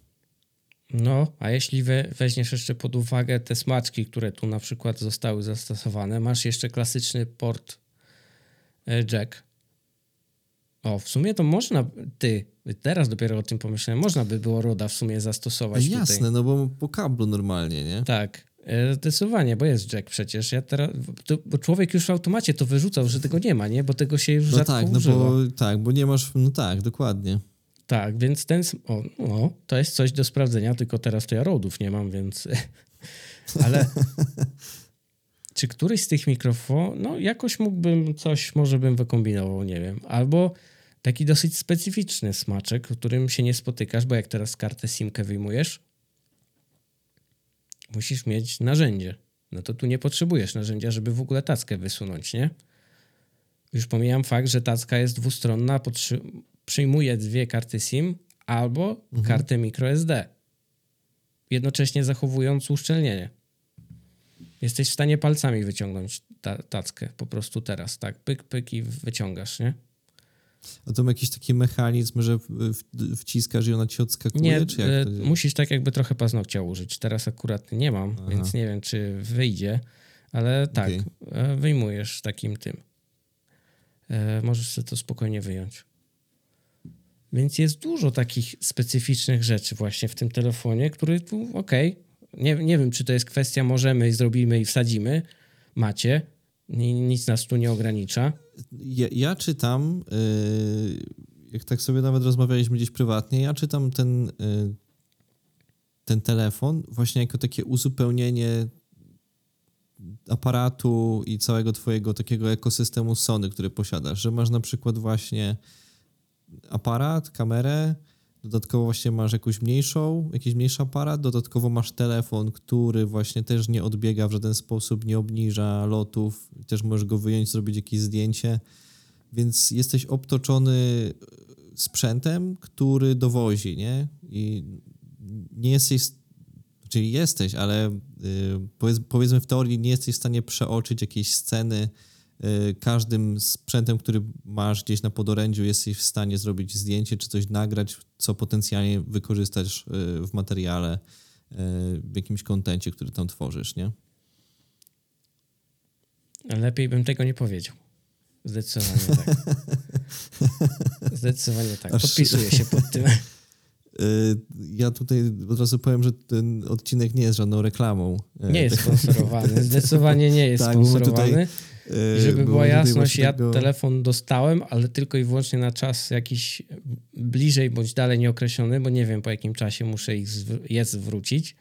No, a jeśli we, weźmiesz jeszcze pod uwagę te smaczki, które tu na przykład zostały zastosowane, masz jeszcze klasyczny port e, jack. O, w sumie to można, ty, teraz dopiero o tym pomyślałem, można by było RODA w sumie zastosować Jasne, tutaj. no bo po kablu normalnie, nie? Tak, zdecydowanie, bo jest jack przecież. Ja teraz, to, bo człowiek już w automacie to wyrzucał, że tego nie ma, nie? Bo tego się już no rzadko tak, no używa. bo tak, bo nie masz, no tak, dokładnie. Tak, więc ten. O, no, to jest coś do sprawdzenia, tylko teraz to ja rodów nie mam, więc. Ale. czy któryś z tych mikrofonów. No, jakoś mógłbym coś, może bym wykombinował, nie wiem. Albo taki dosyć specyficzny smaczek, którym się nie spotykasz, bo jak teraz kartę SIMkę wyjmujesz, musisz mieć narzędzie. No to tu nie potrzebujesz narzędzia, żeby w ogóle tackę wysunąć, nie? Już pomijam fakt, że tacka jest dwustronna, przyjmuje dwie karty SIM albo mhm. kartę microSD, jednocześnie zachowując uszczelnienie. Jesteś w stanie palcami wyciągnąć ta, tackę po prostu teraz, tak, pyk, pyk i wyciągasz, nie? A to ma jakiś taki mechanizm, że wciskasz i ona ci odskakuje? Nie, czy jak e, musisz tak jakby trochę paznokcia użyć. Teraz akurat nie mam, Aha. więc nie wiem, czy wyjdzie, ale tak, okay. wyjmujesz takim tym. E, możesz sobie to spokojnie wyjąć. Więc jest dużo takich specyficznych rzeczy właśnie w tym telefonie, który tu, okej, okay, nie, nie wiem, czy to jest kwestia możemy, zrobimy i wsadzimy, macie, nic nas tu nie ogranicza. Ja, ja czytam, yy, jak tak sobie nawet rozmawialiśmy gdzieś prywatnie, ja czytam ten, yy, ten telefon właśnie jako takie uzupełnienie aparatu i całego twojego takiego ekosystemu Sony, który posiadasz, że masz na przykład właśnie aparat, kamerę, dodatkowo właśnie masz jakąś mniejszą, jakiś mniejszy aparat, dodatkowo masz telefon, który właśnie też nie odbiega w żaden sposób, nie obniża lotów, też możesz go wyjąć, zrobić jakieś zdjęcie, więc jesteś obtoczony sprzętem, który dowozi, nie? I nie jesteś, czyli jesteś, ale y, powiedzmy w teorii nie jesteś w stanie przeoczyć jakiejś sceny, każdym sprzętem, który masz gdzieś na podorędziu, jesteś w stanie zrobić zdjęcie czy coś nagrać, co potencjalnie wykorzystasz y, w materiale, y, w jakimś kontencie, który tam tworzysz, nie? Lepiej bym tego nie powiedział. Zdecydowanie tak. Zdecydowanie tak. Podpisuję się pod tym. Ja tutaj od razu powiem, że ten odcinek nie jest żadną reklamą. Nie jest sponsorowany. Zdecydowanie nie jest tak, sponsorowany. Tutaj i żeby była jasność, ja tego... telefon dostałem, ale tylko i wyłącznie na czas jakiś bliżej bądź dalej nieokreślony, bo nie wiem po jakim czasie muszę ich je zwrócić.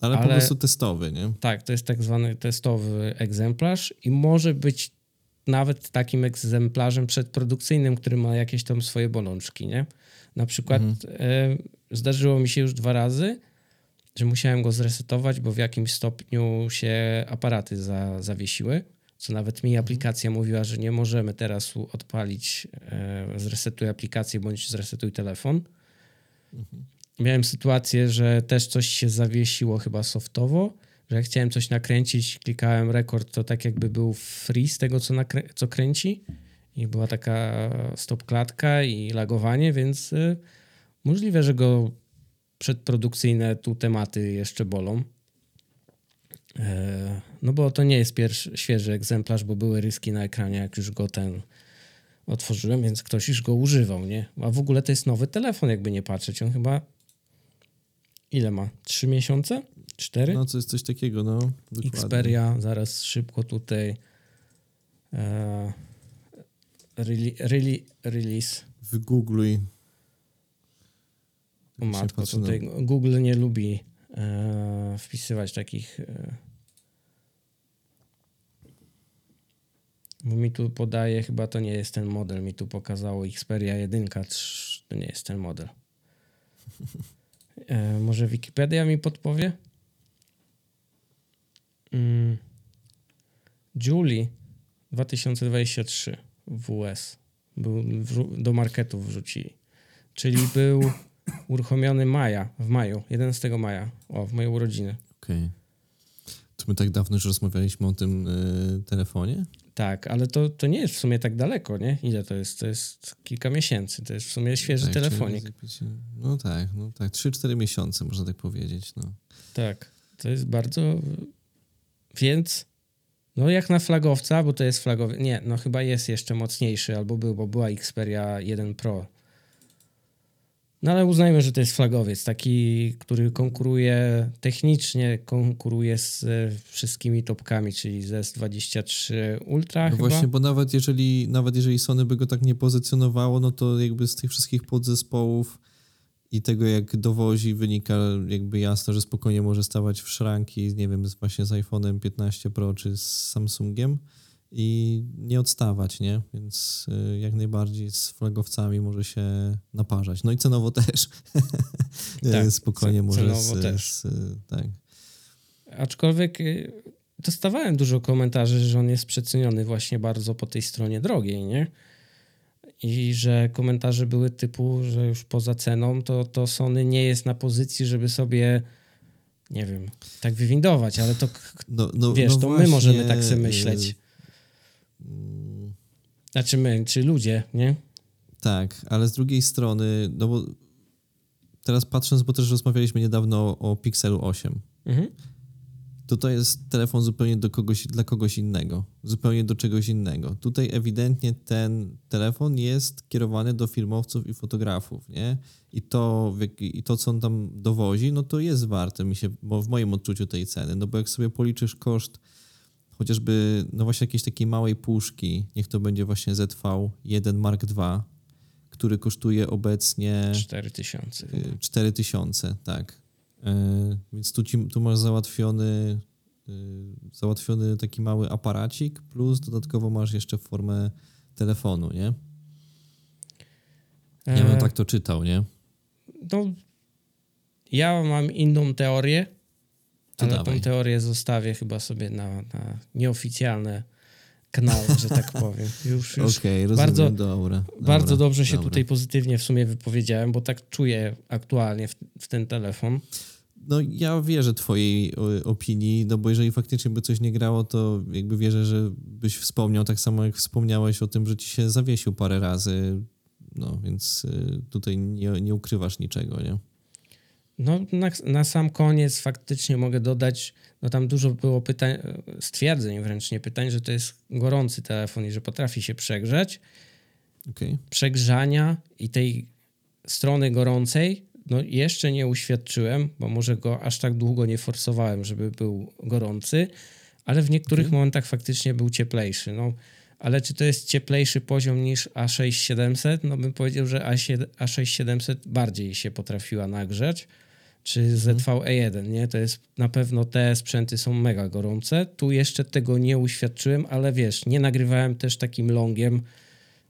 Ale, ale po prostu testowy, nie? Tak, to jest tak zwany testowy egzemplarz i może być nawet takim egzemplarzem przedprodukcyjnym, który ma jakieś tam swoje bolączki, nie? Na przykład mhm. e, zdarzyło mi się już dwa razy, że musiałem go zresetować, bo w jakimś stopniu się aparaty za, zawiesiły co nawet mi aplikacja mówiła, że nie możemy teraz odpalić e, zresetuj aplikację bądź zresetuj telefon. Mhm. Miałem sytuację, że też coś się zawiesiło chyba softowo, że jak chciałem coś nakręcić, klikałem rekord, to tak jakby był free z tego, co, co kręci i była taka stop klatka i lagowanie, więc y, możliwe, że go przedprodukcyjne tu tematy jeszcze bolą. E, no bo to nie jest pierwszy, świeży egzemplarz, bo były ryski na ekranie, jak już go ten otworzyłem, więc ktoś już go używał, nie? A w ogóle to jest nowy telefon, jakby nie patrzeć. On chyba ile ma? Trzy miesiące? Cztery? No, coś, coś takiego, no. Dokładnie. Xperia, zaraz szybko tutaj. E, Reli, reli, release. Wygoogluj. O Tak matko, tutaj Google nie lubi wpisywać takich... E, bo mi tu podaje, chyba to nie jest ten model, mi tu pokazało Xperia 1, trz- to nie jest ten model. E, może Wikipedia mi podpowie? Mm. Julie 2023 WS. Był, do marketu wrzucili. Czyli był uruchomiony maja, w maju, 11 maja, o, w moje urodziny. Okej. To my tak dawno już rozmawialiśmy o tym y, telefonie? Tak, ale to, to nie jest w sumie tak daleko, nie? Ile to jest? To jest kilka miesięcy, to jest w sumie świeży Tak, telefonik. czyli- No tak, no tak. 3-4 miesiące, można tak powiedzieć. No. Tak, to jest bardzo... Więc, no jak na flagowca, bo to jest flagowy... Nie, no chyba jest jeszcze mocniejszy, albo był, bo była Xperia 1 Pro. No ale uznajmy, że to jest flagowiec, taki, który konkuruje, technicznie konkuruje z e, wszystkimi topkami, czyli z S23 Ultra No chyba. właśnie, bo nawet jeżeli, nawet jeżeli Sony by go tak nie pozycjonowało, no to jakby z tych wszystkich podzespołów i tego, jak dowozi, wynika jakby jasno, że spokojnie może stawać w szranki, nie wiem, właśnie z iPhone'em 15 Pro czy z Samsungiem i nie odstawać, nie? Więc y, jak najbardziej z flagowcami może się naparzać. No i cenowo też. Tak, spokojnie może cenowo z, też. z, tak. Aczkolwiek y, dostawałem dużo komentarzy, że on jest przeceniony właśnie bardzo po tej stronie drogiej, nie? I że komentarze były typu, że już poza ceną to, to Sony nie jest na pozycji, żeby sobie, nie wiem, tak wywindować, ale to No, no, wiesz, no to my właśnie, możemy tak sobie myśleć. Mm, Znaczy my, czy ludzie, nie? Tak, ale z drugiej strony, no bo teraz patrząc, bo też rozmawialiśmy niedawno o, Pixelu 8, Mhm. to to jest telefon zupełnie do kogoś, dla kogoś innego, zupełnie do czegoś innego. Tutaj ewidentnie ten telefon jest kierowany do filmowców i fotografów, nie? I to, i to co on tam dowozi, no to jest warte mi się, bo w moim odczuciu tej ceny, no bo jak sobie policzysz koszt chociażby, no właśnie jakiejś takiej małej puszki, niech to będzie właśnie ZV-1 Mark II, który kosztuje obecnie 4000. y, 4000, tak. Y, Więc tu, ci, tu masz załatwiony, y, załatwiony taki mały aparacik, plus dodatkowo masz jeszcze formę telefonu, nie? Ja bym E, tak to czytał, nie? No, ja mam inną teorię, To ale dawaj. tą teorię zostawię chyba sobie na, na nieoficjalne kanały, że tak powiem. Już, już rozumiem, bardzo- dobra. bardzo dobra, dobrze się dobra. tutaj pozytywnie w sumie wypowiedziałem, bo tak czuję aktualnie w, w ten telefon. No ja wierzę twojej opinii, no bo jeżeli faktycznie by coś nie grało, to jakby wierzę, że byś wspomniał tak samo jak wspomniałeś o tym, że ci się zawiesił parę razy, no więc y, tutaj nie, nie ukrywasz niczego, nie? No, na, na sam koniec faktycznie mogę dodać, no tam dużo było pytań, stwierdzeń wręcz nie pytań, że to jest gorący telefon i że potrafi się przegrzać. Okej. przegrzania i tej strony gorącej, no jeszcze nie uświadczyłem, bo może go aż tak długo nie forsowałem, żeby był gorący, ale w niektórych Mhm. momentach faktycznie był cieplejszy. No, ale czy to jest cieplejszy poziom niż A6700? No bym powiedział, że A7, A6700 bardziej się potrafiła nagrzać, czy Mhm. ZVE1, nie? To jest na pewno te sprzęty są mega gorące. Tu jeszcze tego nie uświadczyłem, ale wiesz, nie nagrywałem też takim longiem,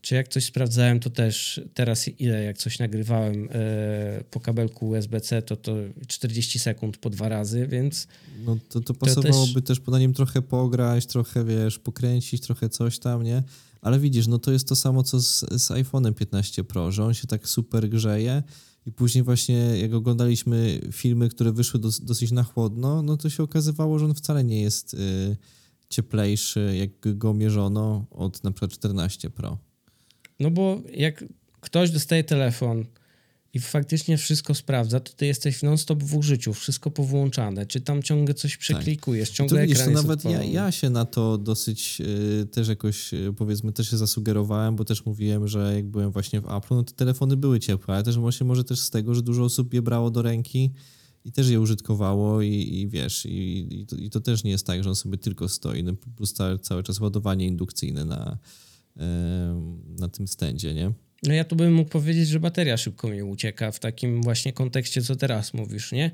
czy jak coś sprawdzałem, to też teraz ile jak coś nagrywałem e, po kabelku USB-C, to to 40 sekund po dwa razy, więc No to, to też- pasowałoby też... po na nim trochę pograć, trochę wiesz, pokręcić, trochę coś tam, nie? Ale widzisz, no to jest to samo co z, z iPhone'em 15 Pro, że on się tak super grzeje i później właśnie jak oglądaliśmy filmy, które wyszły dos, dosyć na chłodno, no to się okazywało, że on wcale nie jest y, cieplejszy, jak go mierzono od na przykład 14 Pro. no bo jak ktoś dostaje telefon i faktycznie wszystko sprawdza, to ty jesteś non-stop w użyciu, wszystko powłączane, czy tam ciągle coś przeklikujesz, To ciągle widzisz, ekran nawet ja, ja się na to dosyć y, też jakoś, y, powiedzmy, też się zasugerowałem, bo też mówiłem, że jak byłem właśnie w Apple, no te telefony były ciepłe, ale też właśnie może też z tego, że dużo osób je brało do ręki i też je użytkowało i, i wiesz, i, i, to, i to też nie jest tak, że on sobie tylko stoi, no, plus cały, cały czas ładowanie indukcyjne na, na tym stędzie, nie? No ja tu bym mógł powiedzieć, że bateria szybko mi ucieka w takim właśnie kontekście, co teraz mówisz, nie?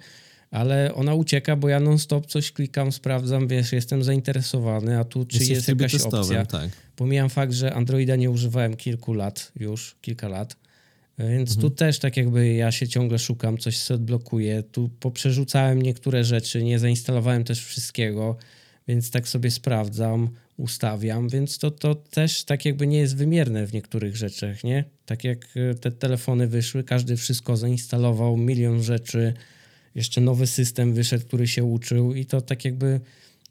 Ale ona ucieka, bo ja non-stop coś klikam, sprawdzam, wiesz, jestem zainteresowany, a tu czy Jesteś jest jakaś testowym, opcja. Tak. Pomijam fakt, że Androida nie używałem kilku lat już, kilka lat. Więc Mhm. tu też tak jakby ja się ciągle szukam, coś sobie odblokuję. Tu poprzerzucałem niektóre rzeczy, nie zainstalowałem też wszystkiego, więc tak sobie sprawdzam, ustawiam, więc to, to też tak jakby nie jest wymierne w niektórych rzeczach, nie? Tak jak e, te telefony wyszły, każdy wszystko zainstalował, milion rzeczy, jeszcze nowy system wyszedł, który się uczył i to tak jakby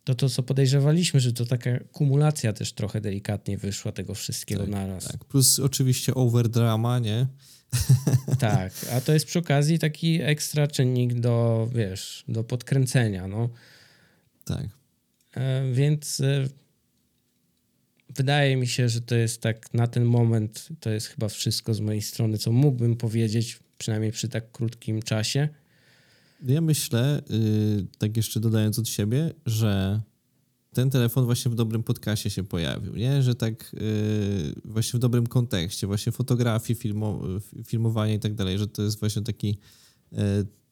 to, to co podejrzewaliśmy, że to taka kumulacja też trochę delikatnie wyszła tego wszystkiego Tak, naraz. Tak. Plus oczywiście overdrama, nie? Tak, a to jest przy okazji taki ekstra czynnik do, wiesz, do podkręcenia, no. Tak. E, więc e, wydaje mi się, że to jest tak na ten moment, to jest chyba wszystko z mojej strony, co mógłbym powiedzieć, przynajmniej przy tak krótkim czasie. Ja myślę, yy, tak jeszcze dodając od siebie, że ten telefon właśnie w dobrym podcaście się pojawił, nie? Że tak yy, właśnie w dobrym kontekście, właśnie fotografii, filmo, filmowanie i tak dalej, że to jest właśnie taki yy,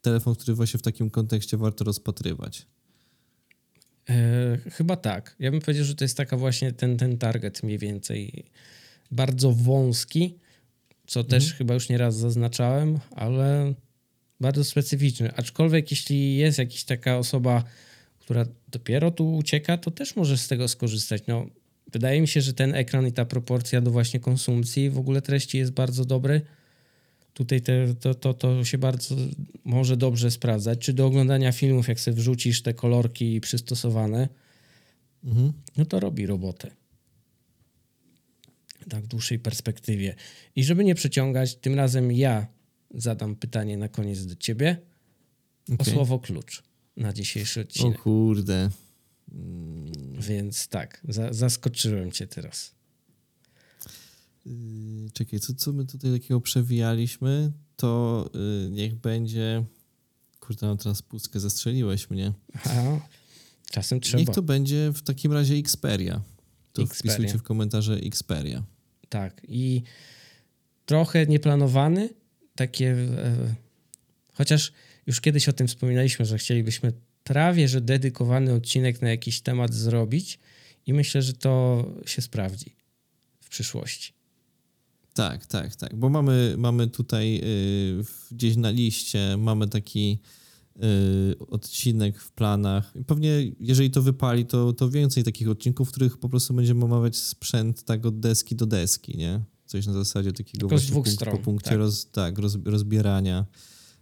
telefon, który właśnie w takim kontekście warto rozpatrywać. E, chyba tak. Ja bym powiedział, że to jest taka właśnie ten, ten target mniej więcej bardzo wąski, co też chyba już nieraz zaznaczałem, ale bardzo specyficzny. Aczkolwiek jeśli jest jakaś taka osoba, która dopiero tu ucieka, to też może z tego skorzystać. No, wydaje mi się, że ten ekran i ta proporcja do właśnie konsumpcji w ogóle treści jest bardzo dobry. Tutaj te, to, to, to się bardzo może dobrze sprawdzać. Czy do oglądania filmów, jak sobie wrzucisz te kolorki przystosowane, Mhm. no to robi robotę. Tak w dłuższej perspektywie. I żeby nie przeciągać, tym razem ja zadam pytanie na koniec do ciebie o Okej. słowo klucz na dzisiejszy O odcinek. kurde. Więc tak, za, zaskoczyłem cię teraz. Yy, Czekaj, co, co my tutaj takiego przewijaliśmy? To yy, niech będzie. Kurde, no teraz pustkę zastrzeliłeś mnie. A, czasem trzeba. Niech to będzie w takim razie Xperia. To Xperia. wpisujcie w komentarze Xperia. Tak. I trochę nieplanowany, takie. E, chociaż już kiedyś o tym wspominaliśmy, że chcielibyśmy prawie że dedykowany odcinek na jakiś temat zrobić, i myślę, że to się sprawdzi w przyszłości. Tak, tak, tak. Bo mamy, mamy tutaj yy, gdzieś na liście, mamy taki yy, odcinek w planach. Pewnie, jeżeli to wypali, to, to więcej takich odcinków, w których po prostu będziemy omawiać sprzęt tak od deski do deski, nie? Coś na zasadzie takiego Tylko właśnie punkt stron, po punkcie tak. roz, tak, roz, rozbierania,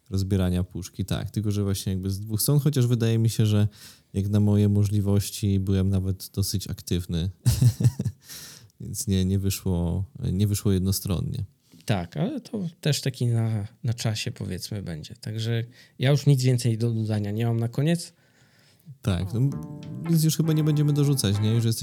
rozbierania puszki, tak. Tylko, że właśnie jakby z dwóch stron, chociaż wydaje mi się, że jak na moje możliwości byłem nawet dosyć aktywny. Więc nie, nie, wyszło, nie wyszło jednostronnie. Tak, ale to też taki na, na czasie powiedzmy będzie. Także ja już nic więcej do dodania nie mam na koniec. Tak, no, więc już chyba nie będziemy dorzucać, nie? Już jesteś